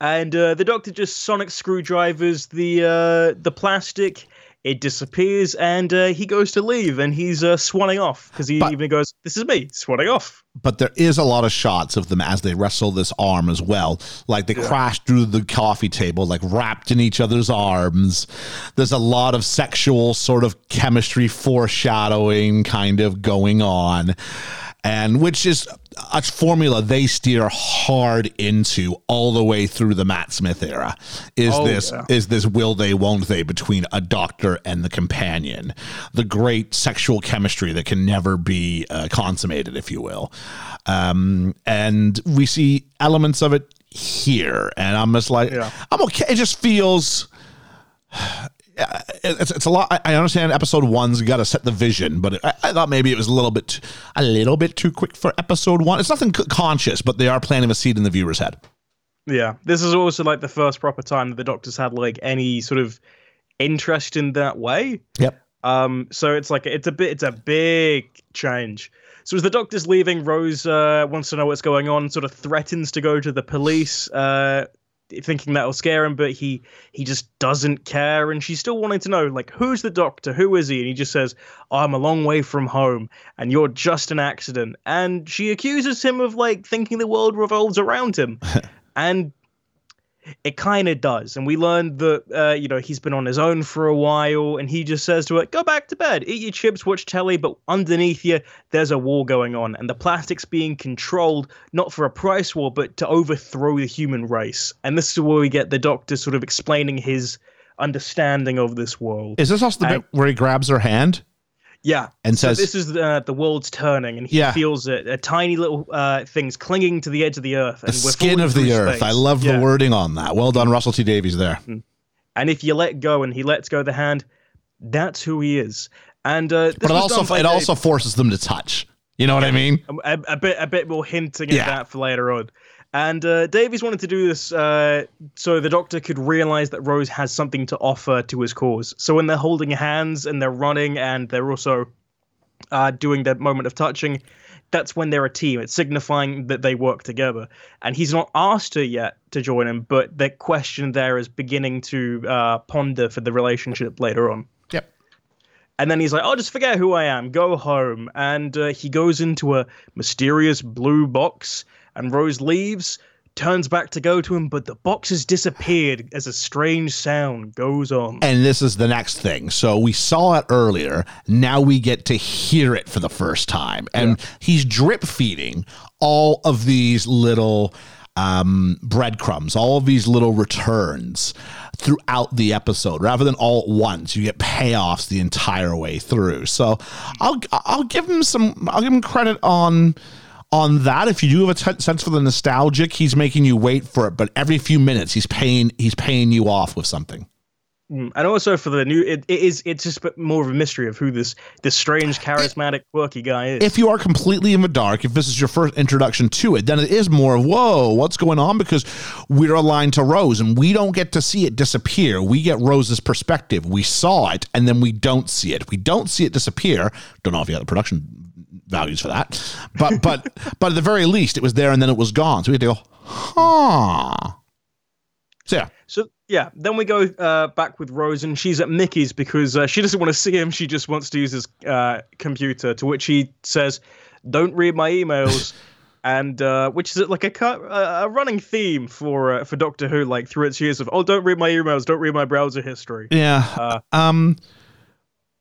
And uh, the Doctor just sonic screwdrivers the uh, the plastic. It disappears, and uh, he goes to leave, and he's uh, swanning off because he But- even goes, "This is me, swanning off." but there is a lot of shots of them as they wrestle this arm as well. Like they crash through the coffee table, like wrapped in each other's arms. There's a lot of sexual sort of chemistry foreshadowing kind of going on. And which is a formula they steer hard into all the way through the Matt Smith era. Is Oh, this yeah. is this will they won't they between a doctor and the companion, the great sexual chemistry that can never be uh, consummated, if you will, um, and we see elements of it here, and I'm just like, Yeah. I'm okay. It just feels it's, it's a lot. I- I understand episode one's got to set the vision, but I, I thought maybe it was a little bit, a little bit too quick for episode one. It's nothing c- conscious, but they are planting a seed in the viewer's head. Yeah, this is also like the first proper time that the Doctor's had like any sort of interest in that way. Yep. Um, so it's like it's a bit, it's a big change. So as the Doctor's leaving, Rose uh, wants to know what's going on. Sort of threatens to go to the police, uh, thinking that'll scare him, but he he just doesn't care. And she's still wanting to know, like, who's the Doctor? Who is he? And he just says, "I'm a long way from home, and you're just an accident." And she accuses him of like thinking the world revolves around him, [laughs] and it kind of does. And we learned that, uh, you know, he's been on his own for a while, and he just says to her, Go back to bed, eat your chips, watch telly, but underneath you, there's a war going on, and the plastic's being controlled, not for a price war, but to overthrow the human race. And this is where we get the doctor sort of explaining his understanding of this world. Is this also the And- bit where he grabs her hand? Yeah. And so says- this is uh, the world's turning, and he Yeah. feels a, a tiny little uh, things clinging to the edge of the earth. The and we're skin of the earth. space. I love Yeah. the wording on that. Well done, Russell T Davies. There. And if you let go and he lets go the hand, that's who he is. And uh, But it also it Dave- also forces them to touch. You know what I mean? a, a bit a bit more hinting Yeah. at that for later on. And uh, Davies wanted to do this uh, so the Doctor could realize that Rose has something to offer to his cause. So when they're holding hands and they're running and they're also uh, doing their moment of touching, that's when they're a team. It's signifying that they work together. And he's not asked her yet to join him, but the question there is beginning to uh, ponder for the relationship later on. Yep. And then he's like, "I'll just forget who I am. Go home." And uh, he goes into a mysterious blue box, and Rose leaves, turns back to go to him, but the box has disappeared as a strange sound goes on. And this is the next thing. So we saw it earlier. Now we get to hear it for the first time. And he's drip feeding all of these little um, breadcrumbs, all of these little returns throughout the episode. Rather than all at once, you get payoffs the entire way through. So I'll I'll give him some. I'll give him credit on on that if you do have a t- sense for the nostalgic he's making you wait for it but every few minutes he's paying he's paying you off with something Mm, and also for the new, it, it is it's just more of a mystery of who this this strange, charismatic, quirky guy is. if you are completely in the dark, if this is your first introduction to it, then it is more of, whoa, what's going on? Because we're aligned to Rose and we don't get to see it disappear. We get Rose's perspective. We saw it and then we don't see it. We don't see it disappear. Don't know if you have the production values for that. But but [laughs] but at the very least it was there and then it was gone. So we had to go, huh. So yeah. So yeah, then we go uh, back with Rose, and she's at Mickey's because uh, she doesn't want to see him. She just wants to use his uh, computer. To which he says, "Don't read my emails," [laughs] and uh, which is like a cu- a a running theme for uh, for Doctor Who, like through its years of, "Oh, don't read my emails, don't read my browser history." Yeah. Uh, um.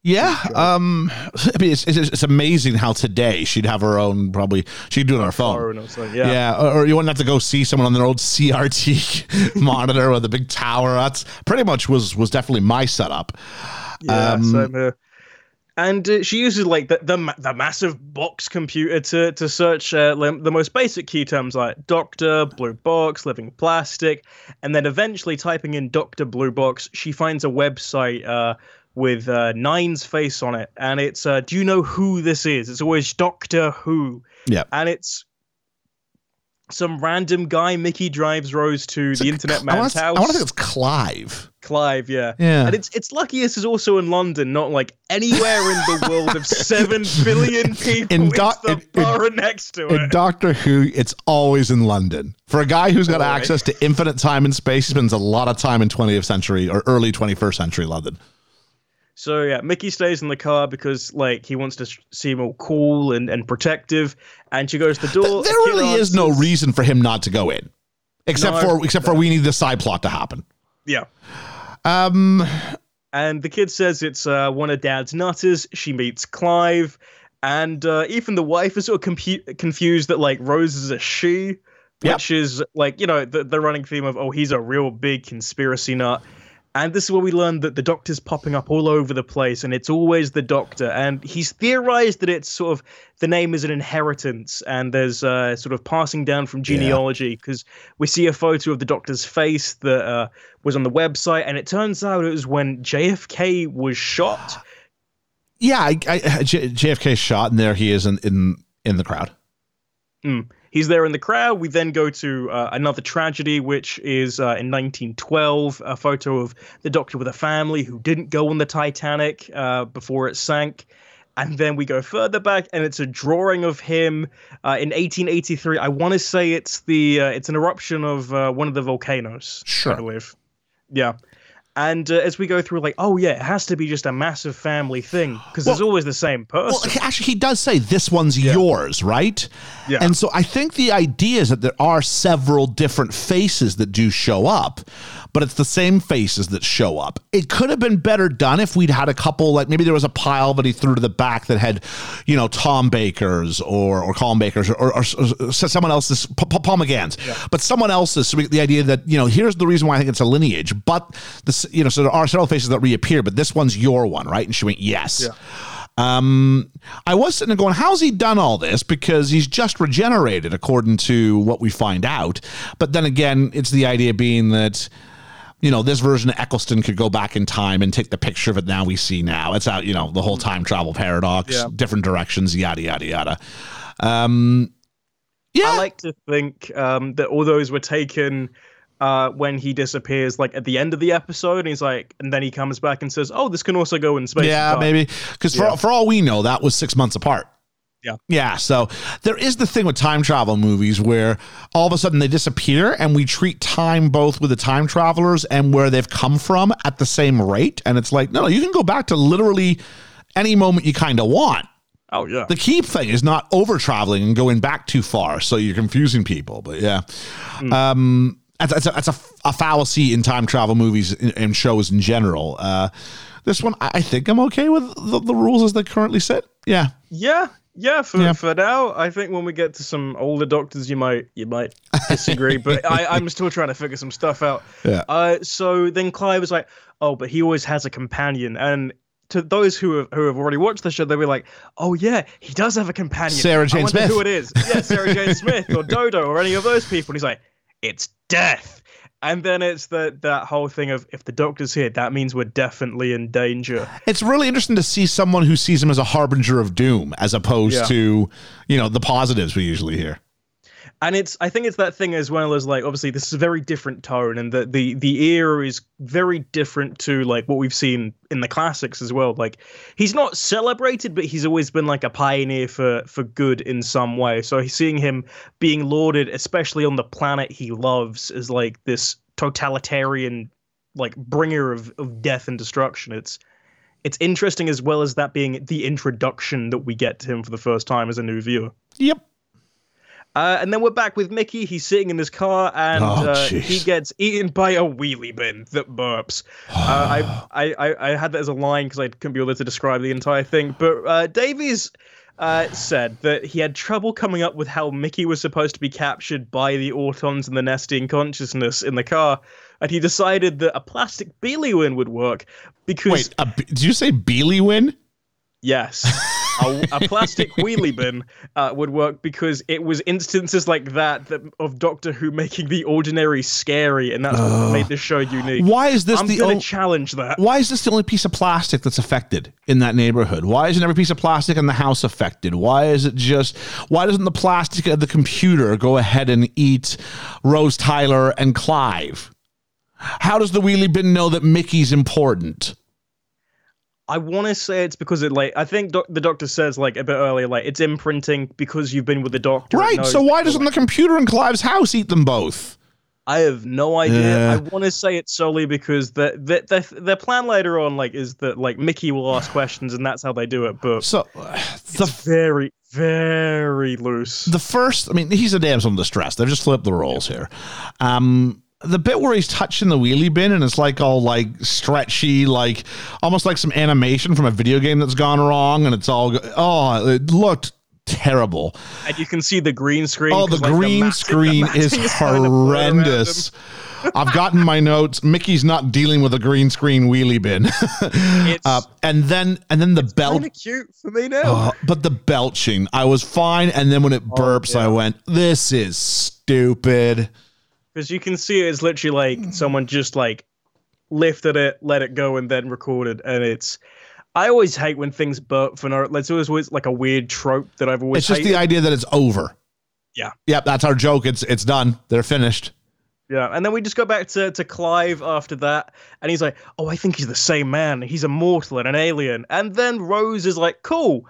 Yeah. Um. I mean, it's, it's it's amazing how today she'd have her own. Probably she'd do it on her phone. yeah. Yeah. Or, or you wouldn't have to go see someone on their old CRT [laughs] monitor with a big tower. That's pretty much was was definitely my setup. Yeah, Um, same here. And uh, she uses like the, the the massive box computer to to search uh, the most basic key terms like doctor, blue box, living plastic, and then eventually typing in Doctor Blue Box, she finds a website uh, with uh, Nine's face on it, and it's uh, do you know who this is? It's always Doctor Who, Yeah. and it's some random guy Mickey drives Rose to the internet I man's want house. I want to think it's Clive. Clive, yeah. Yeah. And it's it's lucky this is also in London, not like anywhere in the world of seven [laughs] billion people. In In doc- the in- in- next to In it. Doctor Who, it's always in London. For a guy who's got access to infinite time and space, he spends a lot of time in 20th century or early 21st century London. So yeah, Mickey stays in the car because like he wants to sh- seem all cool and, and protective, and she goes to the door. there a kid really is no reason for him not to go in, except No. for except for we need the side plot to happen. Yeah. Um, And the kid says it's uh, one of Dad's nutters. She meets Clive, And uh, even the wife is sort of compu- confused that like Rose is a she, Yep. which is like you know the, the running theme of oh he's a real big conspiracy nut. And this is where we learn that the doctor's popping up all over the place, and it's always the doctor. And he's theorized that it's sort of the name is an inheritance, and there's uh, sort of passing down from genealogy because we see a photo of the doctor's face that uh, was on the website, and it turns out it was when JFK was shot. Yeah, I, I, J, JFK shot, and there he is in in, in the crowd. Mm. He's there in the crowd. We then go to uh, another tragedy, which is uh, in 1912, a photo of the doctor with a family who didn't go on the Titanic uh, before it sank. And then we go further back, and it's a drawing of him uh, in 1883. I want to say it's the uh, it's an eruption of uh, one of the volcanoes. Sure. I believe. Yeah. And uh, as we go through, like, oh yeah, it has to be just a massive family thing because there's always the same person. Well, actually, he does say this one's yours, right? Yeah. And so I think the idea is that there are several different faces that do show up, but it's the same faces that show up. It could have been better done if we'd had a couple, like maybe there was a pile that he threw to the back that had, you know, Tom Baker's or or Colin Baker's or, or, or someone else's, Paul McGann's, but someone else's. So we, the idea that you know, here's the reason why I think it's a lineage, but the you know, so there are several faces that reappear, but this one's your one, right? And she went, yes. Um, I was sitting there going, how's he done all this? Because he's just regenerated, according to what we find out. But then again, it's the idea being that, you know, this version of Eccleston could go back in time and take the picture of it now we see now. It's out, you know, the whole time travel paradox, Yeah. different directions, yada, yada, yada. Um, yeah. I like to think um, that all those were taken uh, when he disappears, like at the end of the episode, and he's like, and then he comes back and says, "Oh, this can also go in space." yeah, maybe. Because for, Yeah. for all we know, that was six months apart. Yeah. Yeah. So there is the thing with time travel movies where all of a sudden they disappear and we treat time both with the time travelers and where they've come from at the same rate. And it's like, no, no, you can go back to literally any moment you kind of want. Oh yeah. The key thing is not over traveling and going back too far. So you're confusing people. But yeah. Um, that's, that's, a, that's a, a fallacy in time travel movies and, shows in general. Uh, this one, I I think I'm okay with the, the rules as they currently sit. Yeah. Yeah, yeah. For Yeah. for now, I think when we get to some older doctors, you might you might disagree, but I, I'm still trying to figure some stuff out. Yeah. Uh, so then Clive was like, "Oh, but he always has a companion," and to those who have who have already watched the show, they'll be like, "Oh yeah, he does have a companion." Sarah I Jane wonder Smith. Who it is? Yeah, Sarah Jane [laughs] Smith or Dodo or any of those people. And he's like, "It's death." And then it's that that whole thing of if the doctor's here, that means we're definitely in danger. It's really interesting to see someone who sees him as a harbinger of doom as opposed Yeah. to, you know, the positives we usually hear. And it's I think it's that thing as well as like obviously this is a very different tone and the the the era is very different to like what we've seen in the classics as well. Like he's not celebrated, but he's always been like a pioneer for for good in some way. So seeing him being lauded, especially on the planet he loves, is like this totalitarian like bringer of, of death and destruction. It's it's interesting as well as that being the introduction that we get to him for the first time as a new viewer. Yep. Uh, and then we're back with Mickey. He's sitting in his car, and Oh, uh, he gets eaten by a wheelie bin that burps. uh, I, [sighs] I, I, had that as a line because I couldn't be able to describe the entire thing. But uh, Davies uh, said that he had trouble coming up with how Mickey was supposed to be captured by the Autons and the nesting consciousness in the car, and he decided that a plastic Beeliwin would work because Wait, b- did you say Beely win? Yes. [laughs] a, a plastic wheelie bin uh, would work because it was instances like that, that of Doctor Who making the ordinary scary, and that's what made this show unique. Why is this I'm the gonna challenge that. Why is this the only piece of plastic that's affected in that neighborhood? Why isn't every piece of plastic in the house affected? Why is it just why doesn't the plastic of the computer go ahead and eat Rose Tyler and Clive? How does the wheelie bin know that Mickey's important? I want to say it's because it like I think doc- the Doctor says like a bit earlier, like it's imprinting because you've been with the Doctor. Right. So why doesn't the computer in Clive's house eat them both? I have no idea. Yeah. I want to say it solely because the, the, the, their plan later on like is that like Mickey will ask questions and that's how they do it. But So the it's very very loose. the first, I mean, he's a damsel in distress. They've just flipped the roles here. Um, the bit where he's touching the wheelie bin and it's like all like stretchy, like almost like some animation from a video game that's gone wrong, and it's all oh, it looked terrible. And you can see the green screen. Oh, the like, green matting- screen the is matting kinda blur around him. horrendous. I've gotten my notes. Mickey's not dealing with a green screen wheelie bin. [laughs] It's uh, and then and then the belt cute for me now. Oh, but the belching, I was fine. And then when it burps, I yeah. went, "This is stupid." Because you can see it is literally like mm. someone just like lifted it, let it go, and then recorded. And it's. I always hate when things burp for no. It's always, always like a weird trope that I've always. It's just hated. the idea that it's over. Yeah. Yep, that's our joke. It's it's done. They're finished. Yeah, and then we just go back to, to Clive after that, and he's like, "Oh, I think he's the same man. He's immortal and an alien." And then Rose is like, "Cool,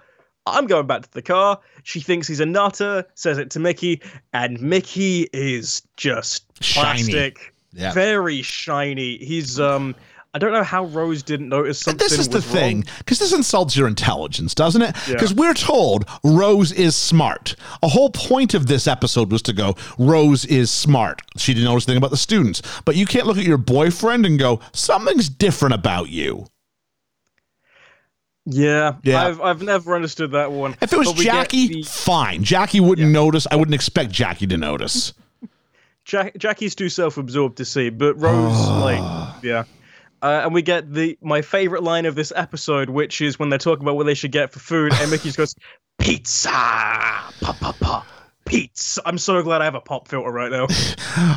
I'm going back to the car." She thinks he's a nutter, says it to Mickey, and Mickey is just Shiny. plastic, Yeah. very shiny. He's um, I don't know how Rose didn't notice something. This is the thing, because this insults your intelligence, doesn't it? Yeah. Because we're told Rose is smart. A whole point of this episode was to go, Rose is smart. She didn't notice anything about the students. But you can't look at your boyfriend and go, something's different about you. Yeah, Yeah. I've I've never understood that one. If it was But we get Jackie, the- fine. Jackie wouldn't notice. I wouldn't expect Jackie to notice. [laughs] Jack, Jackie's too self-absorbed to see, but Rose, [sighs] like, yeah. Uh, and we get the my favorite line of this episode, which is when they're talking about what they should get for food, and Mickey just goes, "Pizza, pop, pop, pop, pizza." I'm so glad I have a pop filter right now. [laughs]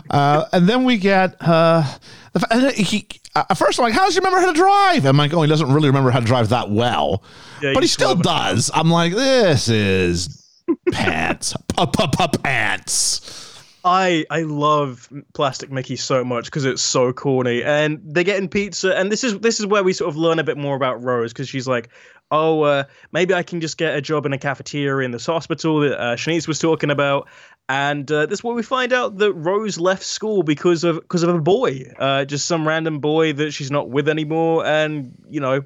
Uh, and then we get uh, the, he. Uh, at first, I'm like, "How does he remember how to drive?" I'm like, "Oh, he doesn't really remember how to drive that well, Yeah, but he still does." I'm like, "This is [laughs] pants, pa pa pa pants." I I love Plastic Mickey so much because it's so corny, and they're getting pizza, and this is this is where we sort of learn a bit more about Rose because she's like, oh, uh, maybe I can just get a job in a cafeteria in this hospital that uh, Shanice was talking about, and uh, this is where we find out that Rose left school because of because of a boy, uh, just some random boy that she's not with anymore, and you know,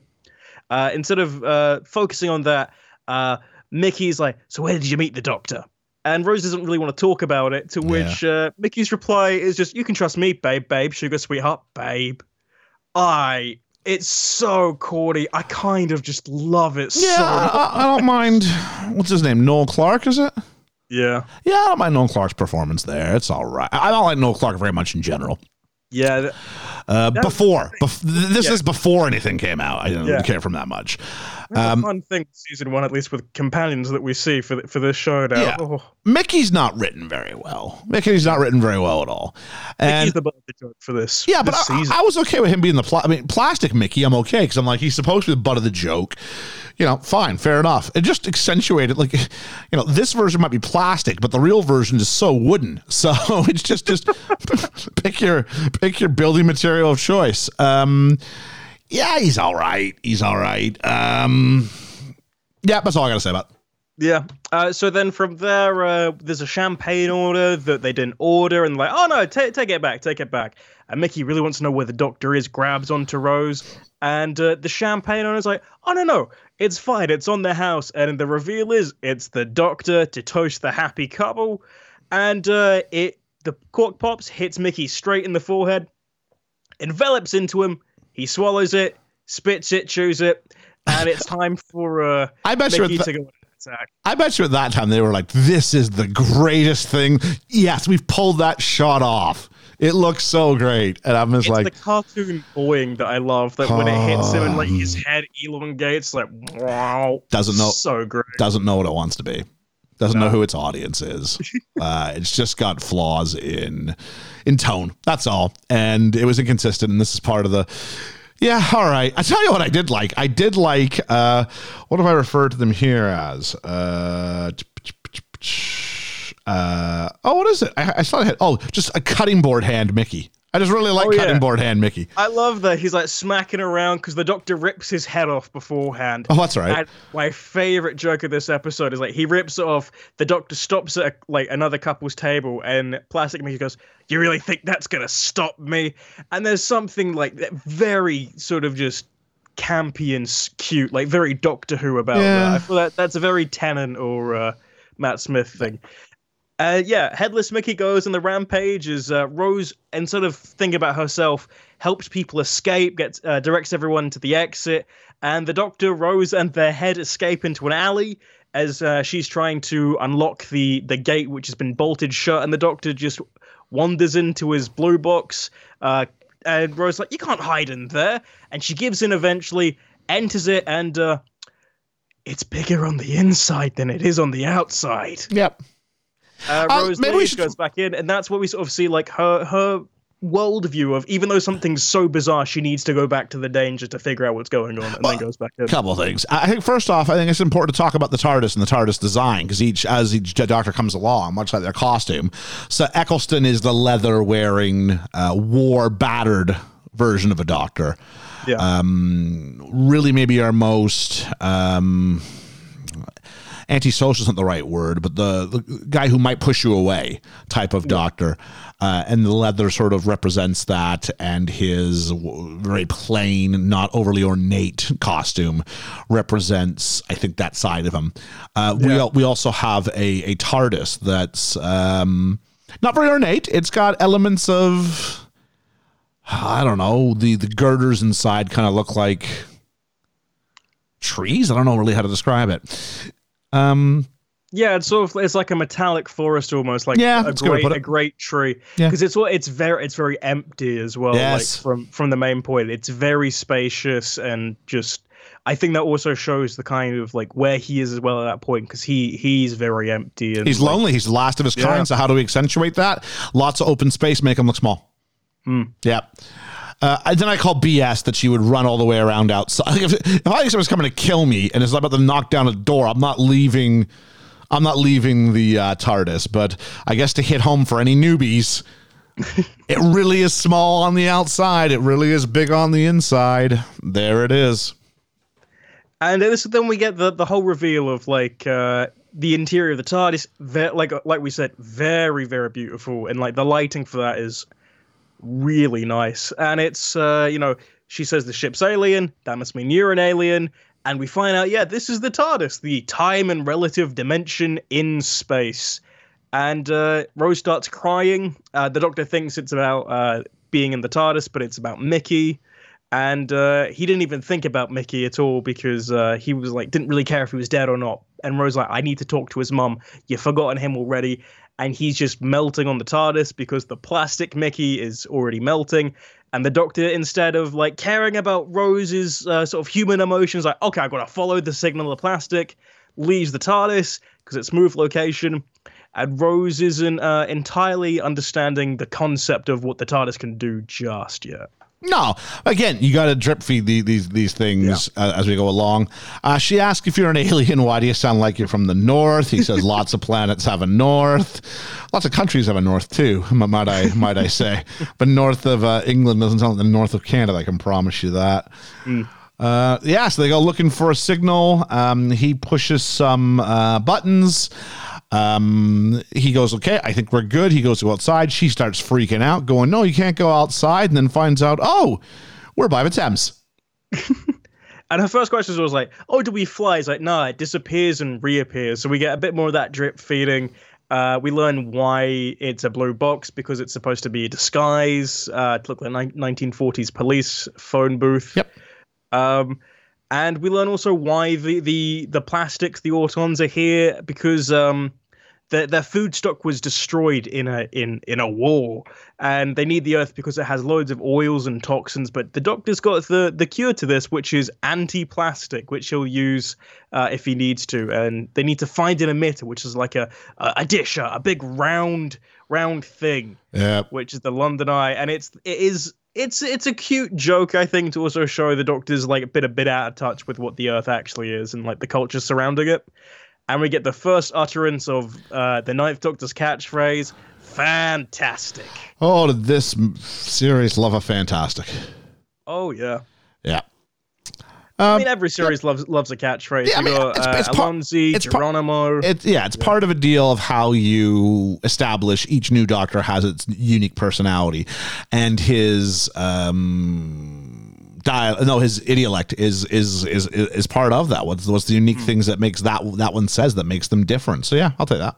uh, instead of uh, focusing on that, uh, Mickey's like, so where did you meet the doctor? And Rose doesn't really want to talk about it, to which uh, Mickey's reply is just, you can trust me, babe, babe, sugar, sweetheart, babe. I, it's so corny. I kind of just love it Yeah, so I, I don't mind. What's his name? Noel Clarke, is it? Yeah. Yeah, I don't mind Noel Clarke's performance there. It's all right. I don't like Noel Clarke very much in general. Yeah. th- Uh, before, bef- this Yeah. is before anything came out. I didn't Yeah. care from that much. Um, fun thing, season one, at least with companions that we see for, th- for this show now. Yeah. Oh, Mickey's not written very well. Mickey's not written very well at all. And Mickey's the butt of the joke for this. yeah, but this I, season. I was okay with him being the pla- I mean, plastic Mickey. I'm okay because I'm like he's supposed to be the butt of the joke. You know, fine, fair enough. It just accentuated like, you know, this version might be plastic, but the real version is so wooden. [laughs] So it's just just [laughs] pick your pick your building material of choice. Um, yeah, he's all right. He's all right. Um, yeah, that's all I gotta say about. Yeah. Uh, so then from there, uh, there's a champagne order that they didn't order, and like, oh no, take take it back, take it back. And Mickey really wants to know where the doctor is. Grabs onto Rose, and uh, the champagne owner's like, oh no no, it's fine, it's on the house. And the reveal is it's the doctor to toast the happy couple, and uh, it the cork pops hits Mickey straight in the forehead, envelops into him. He swallows it, spits it, chews it, and it's [laughs] time for uh, I bet you Mickey at to go attack. I bet you at that time they were like, "This is the greatest thing." Yes, we've pulled that shot off. It looks so great, and I'm just It's like, the cartoon boing that I love. That when it hits him and like his head elongates, like wow, Doesn't know- so great. doesn't know what it wants to be. Doesn't know who its audience is. [laughs] uh, it's just got flaws in in tone. That's all, and it was inconsistent. And this is part of the. Yeah, all right. I tell you what, I did like. I did like. Uh, what have I referred to them here as? Uh, uh, oh, what is it? I, I saw it. Oh, just a cutting board hand, Mickey. I just really like Oh, yeah. cutting board hand, Mickey. I love that he's like smacking around because the doctor rips his head off beforehand. Oh, that's right. And my favorite joke of this episode is like he rips it off. The doctor stops at like another couple's table, and Plastic Mickey goes, "You really think that's gonna stop me?" And there's something like that very sort of just campy and cute, like very Doctor Who about Yeah. that. I feel that that's a very Tennant or uh, Matt Smith thing. Uh, yeah, Headless Mickey goes on the rampage as uh, Rose, instead of thinking about herself, helps people escape, gets uh, directs everyone to the exit, and the Doctor, Rose, and their head escape into an alley as uh, she's trying to unlock the the gate, which has been bolted shut, and the Doctor just wanders into his blue box. Uh, and Rose like, you can't hide in there, and she gives in eventually, enters it, and uh, it's bigger on the inside than it is on the outside. Yep. Uh, Uh, Rose maybe should- goes back in, and that's what we sort of see like her her worldview of even though something's so bizarre, she needs to go back to the danger to figure out what's going on, and then goes back in. A couple of things. I think first off, I think it's important to talk about the TARDIS and the TARDIS design because each as each Doctor comes along, much like their costume. So Eccleston is the leather wearing, uh, war battered version of a Doctor. Yeah. Um, really, maybe our most. Um, antisocial isn't the right word, but the, the guy who might push you away type of doctor. Uh, and the leather sort of represents that, and his w- very plain, not overly ornate costume represents, I think, that side of him. Uh, we, al- we also have a, a TARDIS that's um, not very ornate. It's got elements of, I don't know, the, the girders inside kind of look like trees. I don't know really how to describe it. Um, Yeah, it's sort of it's like a metallic forest almost, like Yeah, a that's a good way to great a great tree. Yeah. Because it's what it's very it's very empty as well. Yes. Like from from the main point, it's very spacious and just. I think that also shows the kind of like where he is as well at that point because he he's very empty and He's like, lonely. He's the last of his Yeah. kind. So how do we accentuate that? Lots of open space, make him look small. Hmm. Yeah. Uh, and then I call BS that she would run all the way around outside. [laughs] If, if I think someone's coming to kill me and it's about to knock down a door, I'm not leaving. I'm not leaving the uh, TARDIS. But I guess to hit home for any newbies, [laughs] it really is small on the outside. It really is big on the inside. There it is. And this, then we get the, the whole reveal of like uh, the interior of the TARDIS. Like like we said, very very beautiful, and like the lighting for that is really nice. And it's uh, you know she says the ship's alien. That must mean you're an alien. And we find out, yeah, this is the TARDIS, the time and relative dimension in space. And uh, Rose starts crying. Uh, the Doctor thinks it's about uh, being in the TARDIS, but it's about Mickey and uh, he didn't even think about Mickey at all because uh, he was like didn't really care if he was dead or not. And Rose like, I need to talk to his mum. You've forgotten him already, and he's just melting on the TARDIS because the plastic Mickey is already melting. And the Doctor, instead of like caring about Rose's uh, sort of human emotions, like okay, I've got to follow the signal of plastic, leaves the TARDIS because it's smooth location. And Rose isn't uh, entirely understanding the concept of what the TARDIS can do just yet. No, again, you got to drip feed the, these these things uh, as we go along. Uh, she asks if you're an alien. Why do you sound like you're from the north? He says lots of planets have a north, lots of countries have a north too. Might I might I say? But north of uh, England doesn't sound like the north of Canada. I can promise you that. Uh, yeah, so they go looking for a signal. Um, he pushes some uh, buttons. Um, he goes, okay, I think we're good. He goes to outside. She starts freaking out, going, no, you can't go outside. And then finds out, oh, we're by the Thames. [laughs] And her first question was like, "Oh, do we fly?" It's like, "No, it disappears and reappears." So we get a bit more of that drip feeding. Uh, we learn why it's a blue box because it's supposed to be a disguise uh, to look like ni- 1940s police phone booth. Yep. Um, and we learn also why the the the plastics, the autons, are here because um, their their food stock was destroyed in a in in a war, and they need the Earth because it has loads of oils and toxins. But the Doctor's got the the cure to this, which is anti-plastic, which he'll use uh, if he needs to. And they need to find an emitter, which is like a a, a dish, a, a big round round thing Yeah. which is the London Eye, and it's it is it's it's a cute joke I think to also show the Doctor's like a bit a bit out of touch with what the Earth actually is and like the culture surrounding it. And we get the first utterance of uh, the Ninth Doctor's catchphrase, "Fantastic." Oh, did this series love a fantastic? Oh yeah. Yeah. I mean, every series loves loves a catchphrase. Yeah, I mean, it's- uh, it's Allons-y, it's Geronimo. It's yeah, it's part of a deal of how you establish each new doctor has its unique personality, and his um dial no his idiolect is is is is part of that. What's what's the unique things that makes that that one says that makes them different? So yeah, I'll take that.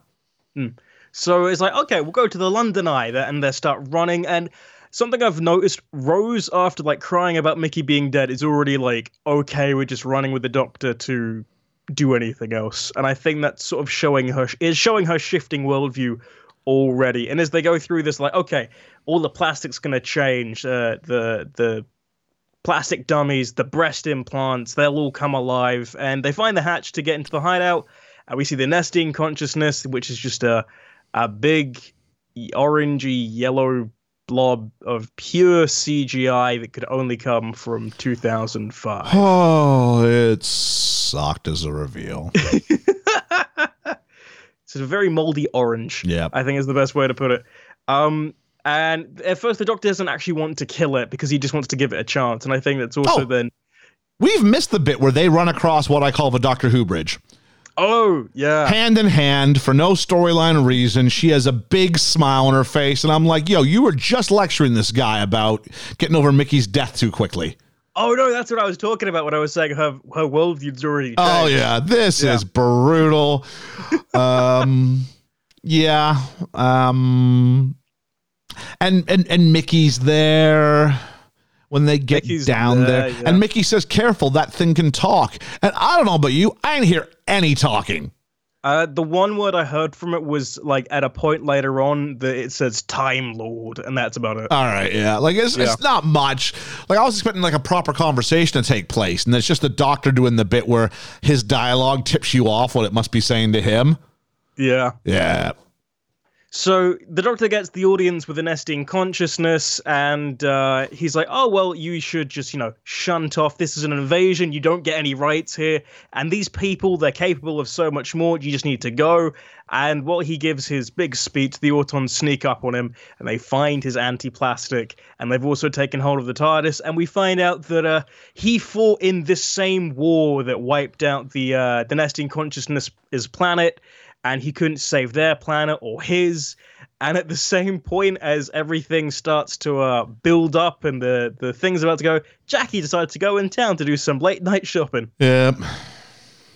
So it's like, okay, we'll go to the London Eye, and they start running. And something I've noticed, Rose, after like crying about Mickey being dead, is already like okay we're just running with the Doctor to do anything else. And I think that's sort of showing her is showing her shifting worldview already. And as they go through this, like, okay, all the plastic's gonna change. Uh, the the plastic dummies, the breast implants, they'll all come alive. And they find the hatch to get into the hideout. And we see the nesting consciousness, which is just a a big orangey yellow blob of pure CGI that could only come from 2005. [sighs] Oh, it sucked as a reveal. [laughs] It's a very moldy orange. Yeah. I think is the best way to put it. Um, and at first, the Doctor doesn't actually want to kill it because he just wants to give it a chance. And I think that's also Oh. then. We've missed the bit where they run across what I call the Doctor Who bridge. Oh yeah. Hand in hand for no storyline reason. She has a big smile on her face. And I'm like, yo, you were just lecturing this guy about getting over Mickey's death too quickly. Oh no, that's what I was talking about when I was saying her her worldview's already. Oh yeah, this Yeah. is brutal. [laughs] um yeah. Um and and and Mickey's there when they get Mickey's down there, there. yeah. And Mickey says, "Careful, that thing can talk." And I don't know about you, I didn't hear any talking. Uh, the one word I heard from it was like at a point later on that it says Time Lord, and that's about it. All right, yeah. Like it's, Yeah. it's not much. Like I was expecting like a proper conversation to take place, and it's just the doctor doing the bit where his dialogue tips you off what it must be saying to him. yeah. Yeah. So the doctor gets the audience with an Nestene consciousness, and uh, he's like, "Oh well, you should just you know shunt off. This is an invasion. You don't get any rights here. And these people, they're capable of so much more. You just need to go." And while he gives his big speech, the Autons sneak up on him, and they find his anti-plastic, and they've also taken hold of the TARDIS. And we find out that uh, he fought in this same war that wiped out the uh, the Nestene consciousness planet and he couldn't save their planet or his. And at the same point as everything starts to uh, build up and the, the thing's about to go, Jackie decides to go in town to do some late night shopping. Yeah.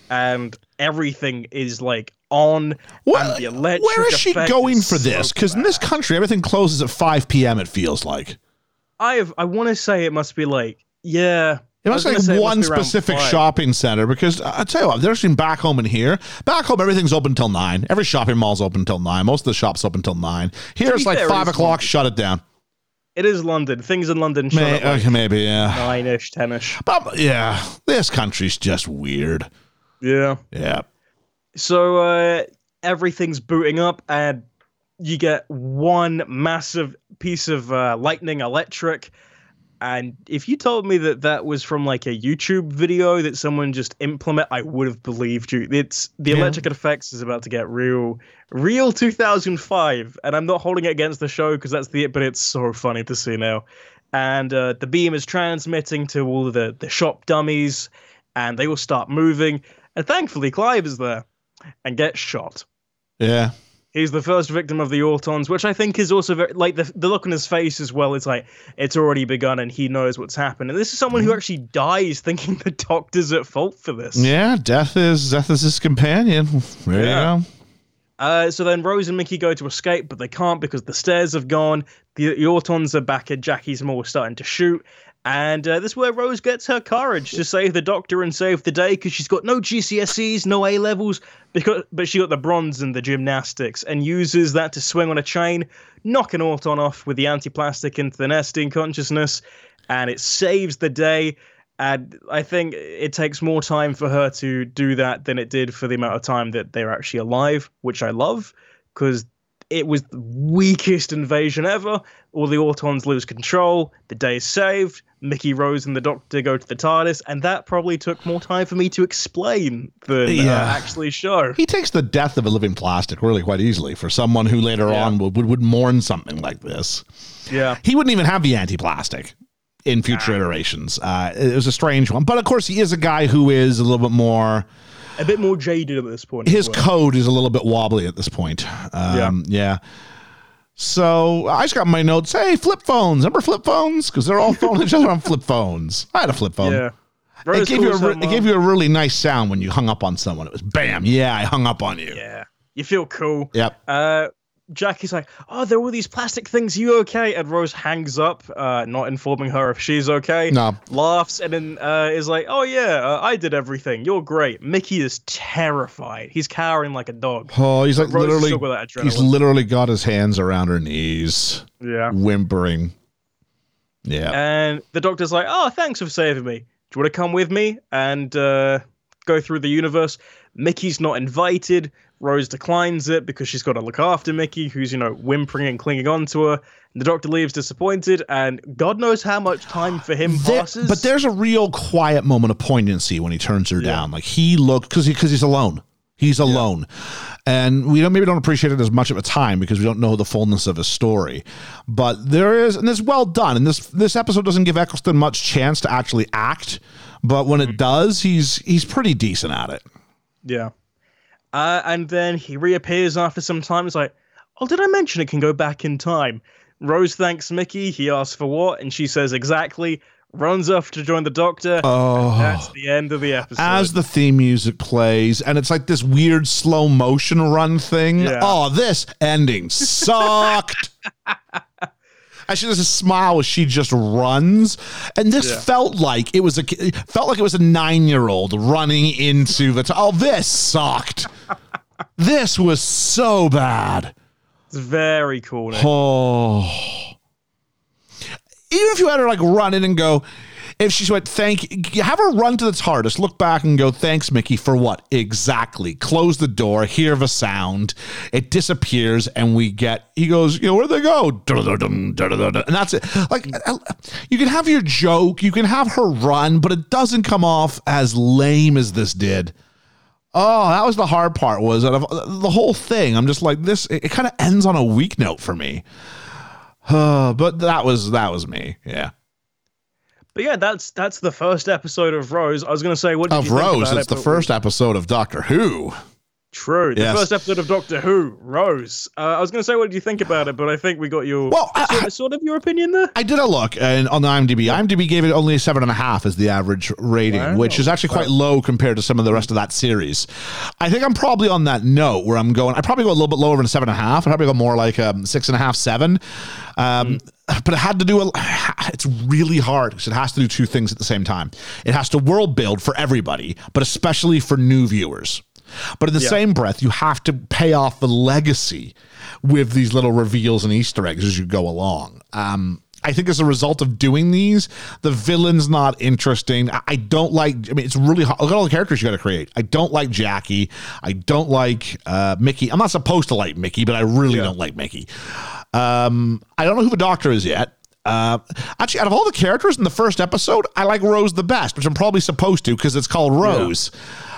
And everything is like on. What, and the electric where is she going is for this? Because in this country, everything closes at 5 p.m., it feels like. I have, I want to say it must be like, yeah. It must be like one must specific shopping center because I tell you what, there's been back home and here. Back home, everything's open until nine. Every shopping mall's open until nine. Most of the shops open until nine. Here, it's like five o'clock. London. Shut it down. It is London. Things in London shut May, like okay, maybe yeah. nine ish, ten ish. But yeah, this country's just weird. Yeah. Yeah. So uh, everything's booting up, and you get one massive piece of uh, lightning electric. And if you told me that that was from like a YouTube video that someone just implement, I would have believed you. It's the Yeah. electric effects is about to get real, real 2005, and I'm not holding it against the show because that's the but it's so funny to see now. And uh, the beam is transmitting to all the the shop dummies, and they all start moving. And thankfully, Clive is there and gets shot. Yeah. He's the first victim of the Autons, which I think is also very like the the look on his face as well. It's like it's already begun, and he knows what's happened. And this is someone who actually dies thinking [laughs] the Doctor's at fault for this. Yeah. Death is death is his companion. There Yeah. you go. Uh, so then Rose and Mickey go to escape, but they can't because the stairs have gone. The, the Autons are back at Jackie's Mall starting to shoot. And uh, this is where Rose gets her courage to save the Doctor and save the day because she's got no GCSEs, no A levels, because but she got the bronze in the gymnastics and uses that to swing on a chain, knock an Auton off with the anti-plastic into the Nestene consciousness, and it saves the day. And I think it takes more time for her to do that than it did for the amount of time that they're actually alive, which I love because it was the weakest invasion ever. All the Autons lose control. The day is saved. Mickey Rose and the Doctor go to the TARDIS, and that probably took more time for me to explain than Yeah. uh, actually show. He takes the death of a living plastic really quite easily for someone who later Yeah. on would, would, would mourn something like this. Yeah. He wouldn't even have the anti-plastic in future iterations. Uh, it was a strange one, but of course he is a guy who is a little bit more. A bit more jaded at this point. His well. code is a little bit wobbly at this point. Um, yeah. So I just got my notes. Hey, flip phones. Remember flip phones? Because they're all phoning each other on flip phones. I had a flip phone. Yeah. It Rose gave, you a, re- it gave you a really nice sound when you hung up on someone. It was bam. Yeah, I hung up on you. Yeah. You feel cool. Yep. Uh, Jackie's like, "Oh, there were these plastic things. You okay?" And Rose hangs up, uh, not informing her if she's okay. No. Laughs and then uh, is like, "Oh yeah, uh, I did everything. You're great." Mickey is terrified. He's cowering like a dog. Oh, he's like Rose literally. shook with that He's literally got his hands around her knees, Yeah. whimpering. Yeah. And the doctor's like, "Oh, thanks for saving me. Do you want to come with me and uh, go through the universe?" Mickey's not invited. Rose declines it because she's got to look after Mickey, who's you know whimpering and clinging on to her. The doctor leaves disappointed, and God knows how much time for him There- passes. but there's a real quiet moment of poignancy when he turns her down. Like he looked because he, cause he's alone. He's alone, and we don't maybe don't appreciate it as much at a time because we don't know the fullness of his story. But there is, and it's well done. And this this episode doesn't give Eccleston much chance to actually act, but when it does, he's he's pretty decent at it. Yeah. Uh, and then he reappears after some time. It's like, oh, did I mention it can go back in time? Rose thanks Mickey. He asks for what, and she says exactly. Runs off to join the doctor. Oh. that's the end of the episode. As the theme music plays, and it's like this weird slow motion run thing. Yeah. Oh, this ending sucked. [laughs] Actually, there's a smile as she just runs, and this Yeah. felt like it was a felt like it was a nine year old running into the. T- oh, this sucked. this was so bad. it's very cool. Oh. Even if you had her like run in and go, if she went, thank you, have her run to the TARDIS, look back and go, thanks, Mickey, for what? Exactly. Close the door, hear the sound, it disappears, and we get, he goes, you know, where'd they go? And that's it. Like, you can have your joke, you can have her run, but it doesn't come off as lame as this did. Oh, that was the hard part. Was out of the whole thing? I'm just like this. It, it kind of ends on a weak note for me. Uh, [sighs] but that was that was me. Yeah. But yeah, that's that's the first episode of Rose. I was going to say, what did Of you think of Rose, it's it, the first episode of Doctor Who. True. The Yes. first episode of Doctor Who, Rose. Uh, I was going to say, what did you think about it? But I think we got your Well, I- sort, of, sort of your opinion there. I did a look and on the IMDb. IMDb gave it only a seven and a half as the average rating, Wow. which is actually quite low compared to some of the rest of that series. I think I'm probably on that note where I'm going. I probably go a little bit lower than seven and a half. I probably go more like um, six and a half, seven. Um, But it had to do a. It's really hard because it has to do two things at the same time. It has to world build for everybody, but especially for new viewers. But in the Yeah. same breath, you have to pay off the legacy with these little reveals and Easter eggs as you go along. Um, I think as a result of doing these, the villain's not interesting. I, I don't like. I mean, it's really hard. Look at all the characters you got to create. I don't like Jackie. I don't like uh, Mickey. I'm not supposed to like Mickey, but I really don't like Mickey. Um, I don't know who the Doctor is yet. Uh, actually, out of all the characters in the first episode, I like Rose the best, which I'm probably supposed to because it's called Rose.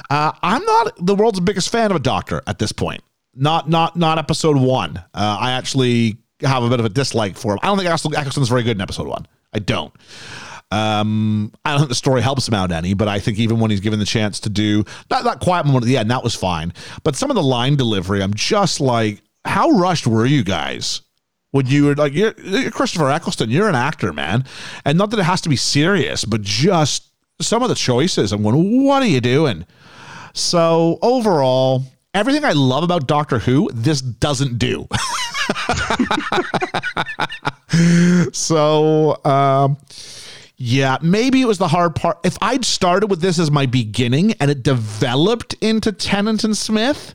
Uh, I'm not the world's biggest fan of a Doctor at this point. Not not not episode one. Uh, I actually have a bit of a dislike for him. I don't think Eccleston- Eccleston's very good in episode one. I don't. Um, I don't think the story helps him out any, but I think even when he's given the chance to do that, that quiet moment at the end, that was fine. But some of the line delivery, I'm just like, how rushed were you guys? When you were like, you're, you're Christopher Eccleston, you're an actor, man. And not that it has to be serious, but just some of the choices. I'm going, what are you doing? So overall, everything I love about Doctor Who, this doesn't do. [laughs] so um yeah, maybe it was the hard part. If I'd started with this as my beginning and it developed into Tennant and Smith,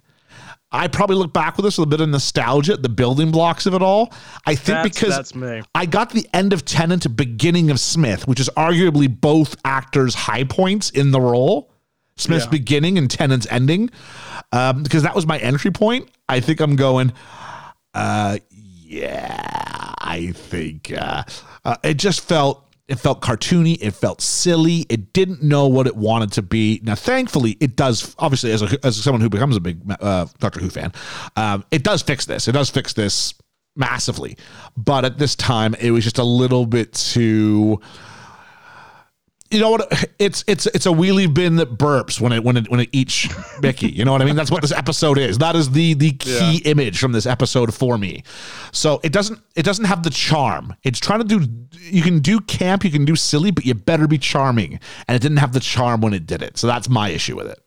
I probably look back with this with a bit of nostalgia, the building blocks of it all. I think That's- because that's me. I got the end of Tennant, beginning of Smith, which is arguably both actors' high points in the role. Smith's Yeah. beginning and Tennant's ending, um, because that was my entry point. I think I'm going. Uh, yeah, I think uh, uh, it just felt it felt cartoony. It felt silly. It didn't know what it wanted to be. Now, thankfully, it does. Obviously, as a, as someone who becomes a big uh, Doctor Who fan, um, it does fix this. It does fix this massively. But at this time, it was just a little bit too you know what? It's it's it's a wheelie bin that burps when it when it when it eats Mickey. You know what I mean? That's what this episode is. That is the the key image from this episode for me. So it doesn't it doesn't have the charm. It's trying to do. You can do camp, you can do silly, but you better be charming. And it didn't have the charm when it did it. So that's my issue with it.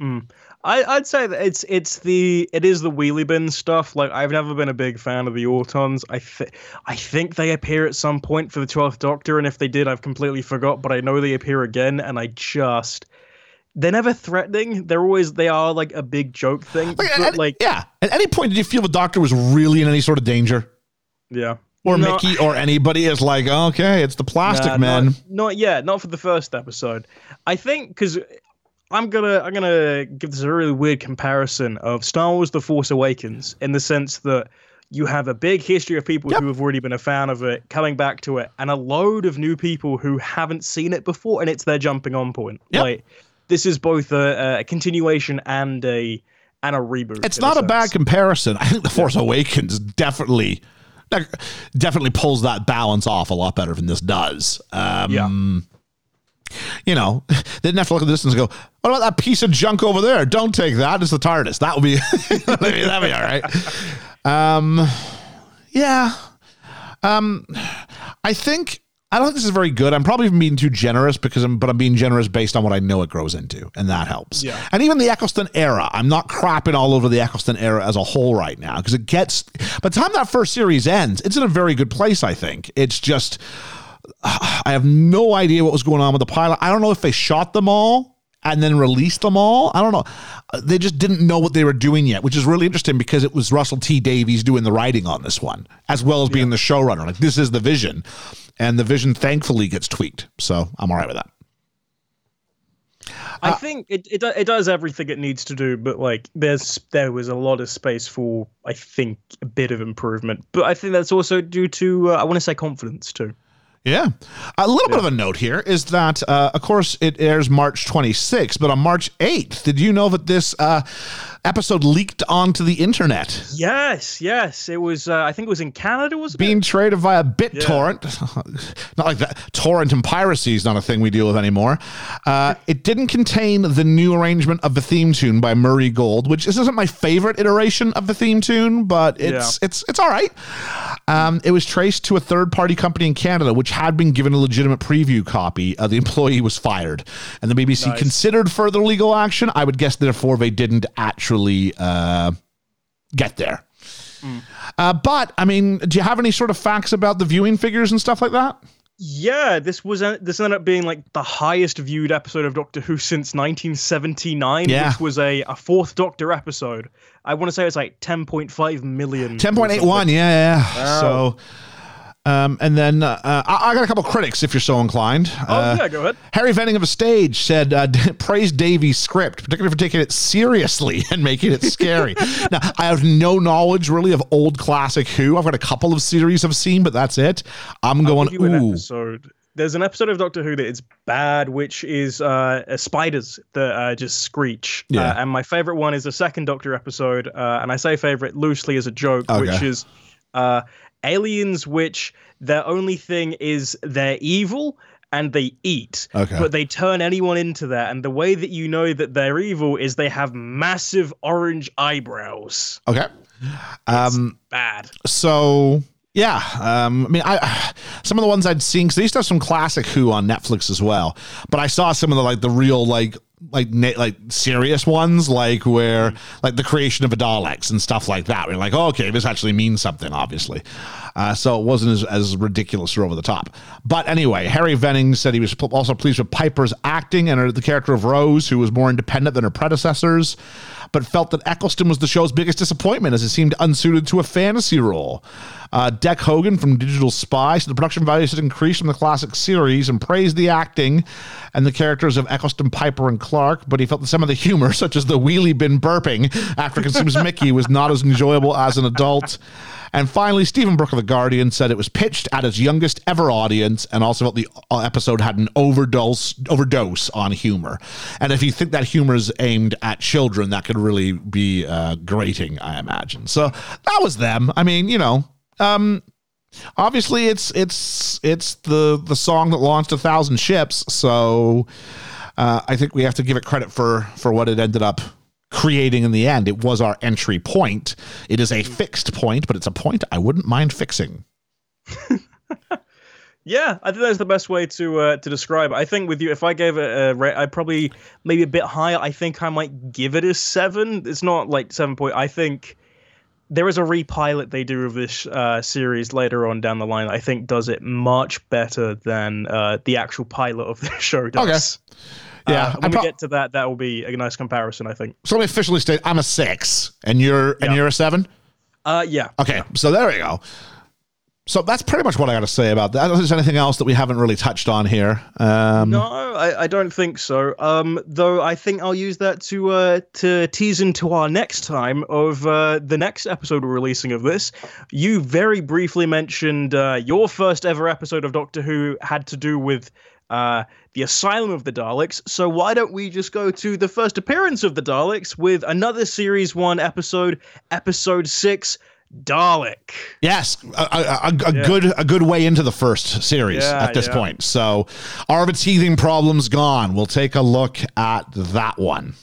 Uh, I, I'd say that it's it's the it is the wheelie bin stuff. Like I've never been a big fan of the Autons. I th- I think they appear at some point for the Twelfth Doctor, and if they did, I've completely forgot. But I know they appear again, and I just they're never threatening. They're always they are like a big joke thing. Like, but, at, like yeah. At any point, did you feel the Doctor was really in any sort of danger? yeah. Or No, Mickey or anybody is like, okay, it's the plastic Nah, man. Not, not yet. Not for the first episode. I think because I'm gonna I'm gonna give this a really weird comparison of Star Wars: The Force Awakens in the sense that you have a big history of people Yep. who have already been a fan of it coming back to it, and a load of new people who haven't seen it before, and it's their jumping on point. Yep. Like this is both a, a continuation and a and a reboot. It's not a bad comparison. I think The Force Awakens definitely definitely pulls that balance off a lot better than this does. Um, Yeah. You know, they didn't have to look at the distance and go, what about that piece of junk over there? Don't take that. It's the TARDIS. That would be, maybe [laughs] that'd be all right. Um, yeah. Um, I think, I don't think this is very good. I'm probably being too generous because I'm, but I'm being generous based on what I know it grows into, and that helps. Yeah. And even the Eccleston era, I'm not crapping all over the Eccleston era as a whole right now because it gets, by the time that first series ends, it's in a very good place, I think. It's just, I have no idea what was going on with the pilot. I don't know if they shot them all and then released them all. I don't know. Uh, They just didn't know what they were doing yet, which is really interesting because it was Russell T Davies doing the writing on this one, as well as being the showrunner. Like this is the vision, and the vision thankfully gets tweaked. So I'm all right with that. I think it, it it does everything it needs to do, but like there's there was a lot of space for I think a bit of improvement. But I think that's also due to uh, I want to say confidence too. Yeah. A little bit of a note here is that, uh, of course, it airs March 26th, but on March 8th, did you know that this uh, episode leaked onto the internet? Yes, yes, it was. Uh, I think it was in Canada. Was it? Being traded via BitTorrent. [laughs] not like that. Torrent and piracy is not a thing we deal with anymore. Uh, [laughs] it didn't contain the new arrangement of the theme tune by Murray Gold, which this isn't my favorite iteration of the theme tune, but it's it's it's all right. Um, it was traced to a third party company in Canada, which had been given a legitimate preview copy. Uh, the employee was fired, and the BBC Nice. considered further legal action. I would guess, therefore, they didn't actually uh, get there. Uh, but I mean, do you have any sort of facts about the viewing figures and stuff like that? Yeah, this was uh, this ended up being like the highest viewed episode of Doctor Who since 1979, Yeah. which was a, a fourth Doctor episode. I want to say it's like 10.5 million. Ten or point eight one, something. yeah, yeah. Wow. So, um, and then uh, I, I got a couple critics if you're so inclined. Oh Uh, yeah, go ahead. Harry Venning of a Stage said, uh, [laughs] praised Davies' script, particularly for taking it seriously [laughs] and making it scary. [laughs] now, I have no knowledge really of old classic Who. I've got a couple of series I've seen, but that's it. I'm going, you an episode. There's an episode of Doctor Who that is bad, which is uh, uh, spiders that uh, just screech. Yeah. Uh, and my favorite one is the second Doctor episode, uh, and I say favorite loosely as a joke, which is uh, aliens, which their only thing is they're evil and they eat. Okay. But they turn anyone into that, and the way that you know that they're evil is they have massive orange eyebrows. Okay. Um, Bad. so yeah um i mean i some of the ones i'd seen because they used to have some classic who on netflix as well but i saw some of the like the real like like like serious ones like where like the creation of a daleks and stuff like that. We're like oh, okay this actually means something obviously. Uh, so it wasn't as, as ridiculous or over the top. But anyway harry venning said he was also pleased with piper's acting and the character of rose who was more independent than her predecessors but felt that Eccleston was the show's biggest disappointment as it seemed unsuited to a fantasy role. Uh, Dek Hogan from Digital Spy said the production values had increased from the classic series and praised the acting and the characters of Eccleston, Piper, and Clarke, but he felt that some of the humor, [laughs] such as the wheelie bin burping after consumes [laughs] Mickey, was not as enjoyable as an adult. And finally, Stephen Brook of The Guardian said it was pitched at its youngest ever audience and also felt the uh, episode had an overdose, overdose on humor. And if you think that humor is aimed at children, that could really be uh, grating, I imagine. So that was them. I mean, you know, um, obviously it's it's it's the the song that launched a thousand ships. So uh, I think we have to give it credit for for what it ended up creating in the end. It was our entry point. It is a fixed point, but it's a point I wouldn't mind fixing. [laughs] Yeah, I think that's the best way to uh, to describe it. I think with you, if I gave it a rate, I'd probably maybe a bit higher. I think I might give it a seven. It's not like seven point. I think there is a repilot they do of this uh, series later on down the line. I think does it much better than uh, the actual pilot of the [laughs] show does. Okay. Yeah, Uh, when I'm we get to that, that will be a nice comparison. I think. So let me officially state I'm a six, and you're and you're a seven. Uh, yeah. Okay, so there we go. So that's pretty much what I got to say about that. I don't think there's anything else that we haven't really touched on here. Um, No, I, I don't think so. Um, though I think I'll use that to uh, to tease into our next time of uh, the next episode we're releasing of this. You very briefly mentioned uh, your first ever episode of Doctor Who had to do with uh, the Asylum of the Daleks. So why don't we just go to the first appearance of the Daleks with another Series One episode, Episode Six, Dalek. Yes, a, a, a, a good a good way into the first series Yeah, at this yeah. point. So, are the teething problems gone? We'll take a look at that one.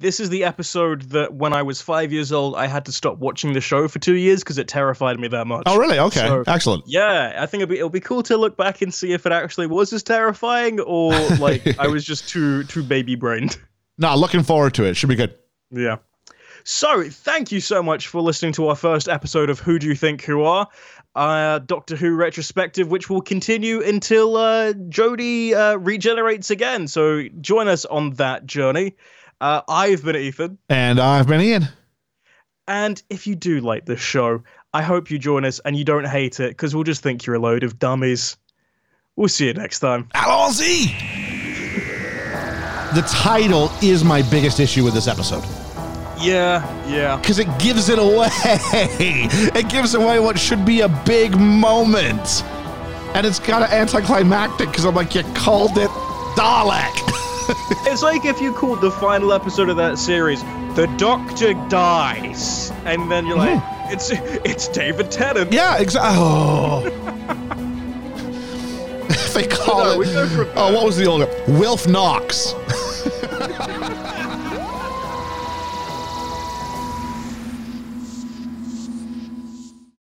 This is the episode that when I was five years old, I had to stop watching the show for two years because it terrified me that much. Oh, really? Okay, So- excellent. Yeah, I think it'll be, it'll be cool to look back and see if it actually was as terrifying or like [laughs] I was just too too baby brained. Nah, looking forward to it. Should be good. Yeah. So, thank you so much for listening to our first episode of Who Do You Think Who Are? Uh, Doctor Who retrospective, which will continue until uh, Jodie uh, regenerates again. So, join us on that journey. Uh, I've been Ethan. And I've been Ian. And if you do like this show, I hope you join us and you don't hate it because we'll just think you're a load of dummies. We'll see you next time. Allons-y! The title is my biggest issue with this episode Yeah, yeah. because it gives it away. [laughs] it gives away what should be a big moment. And it's kind of anticlimactic because I'm like, you called it Dalek. [laughs] [laughs] It's like if you called the final episode of that series "The Doctor Dies," and then you're like, mm. "It's it's David Tennant." yeah, exactly. Oh. [laughs] they call No, it. we go from- oh, what was the older? Wilf Knox. [laughs]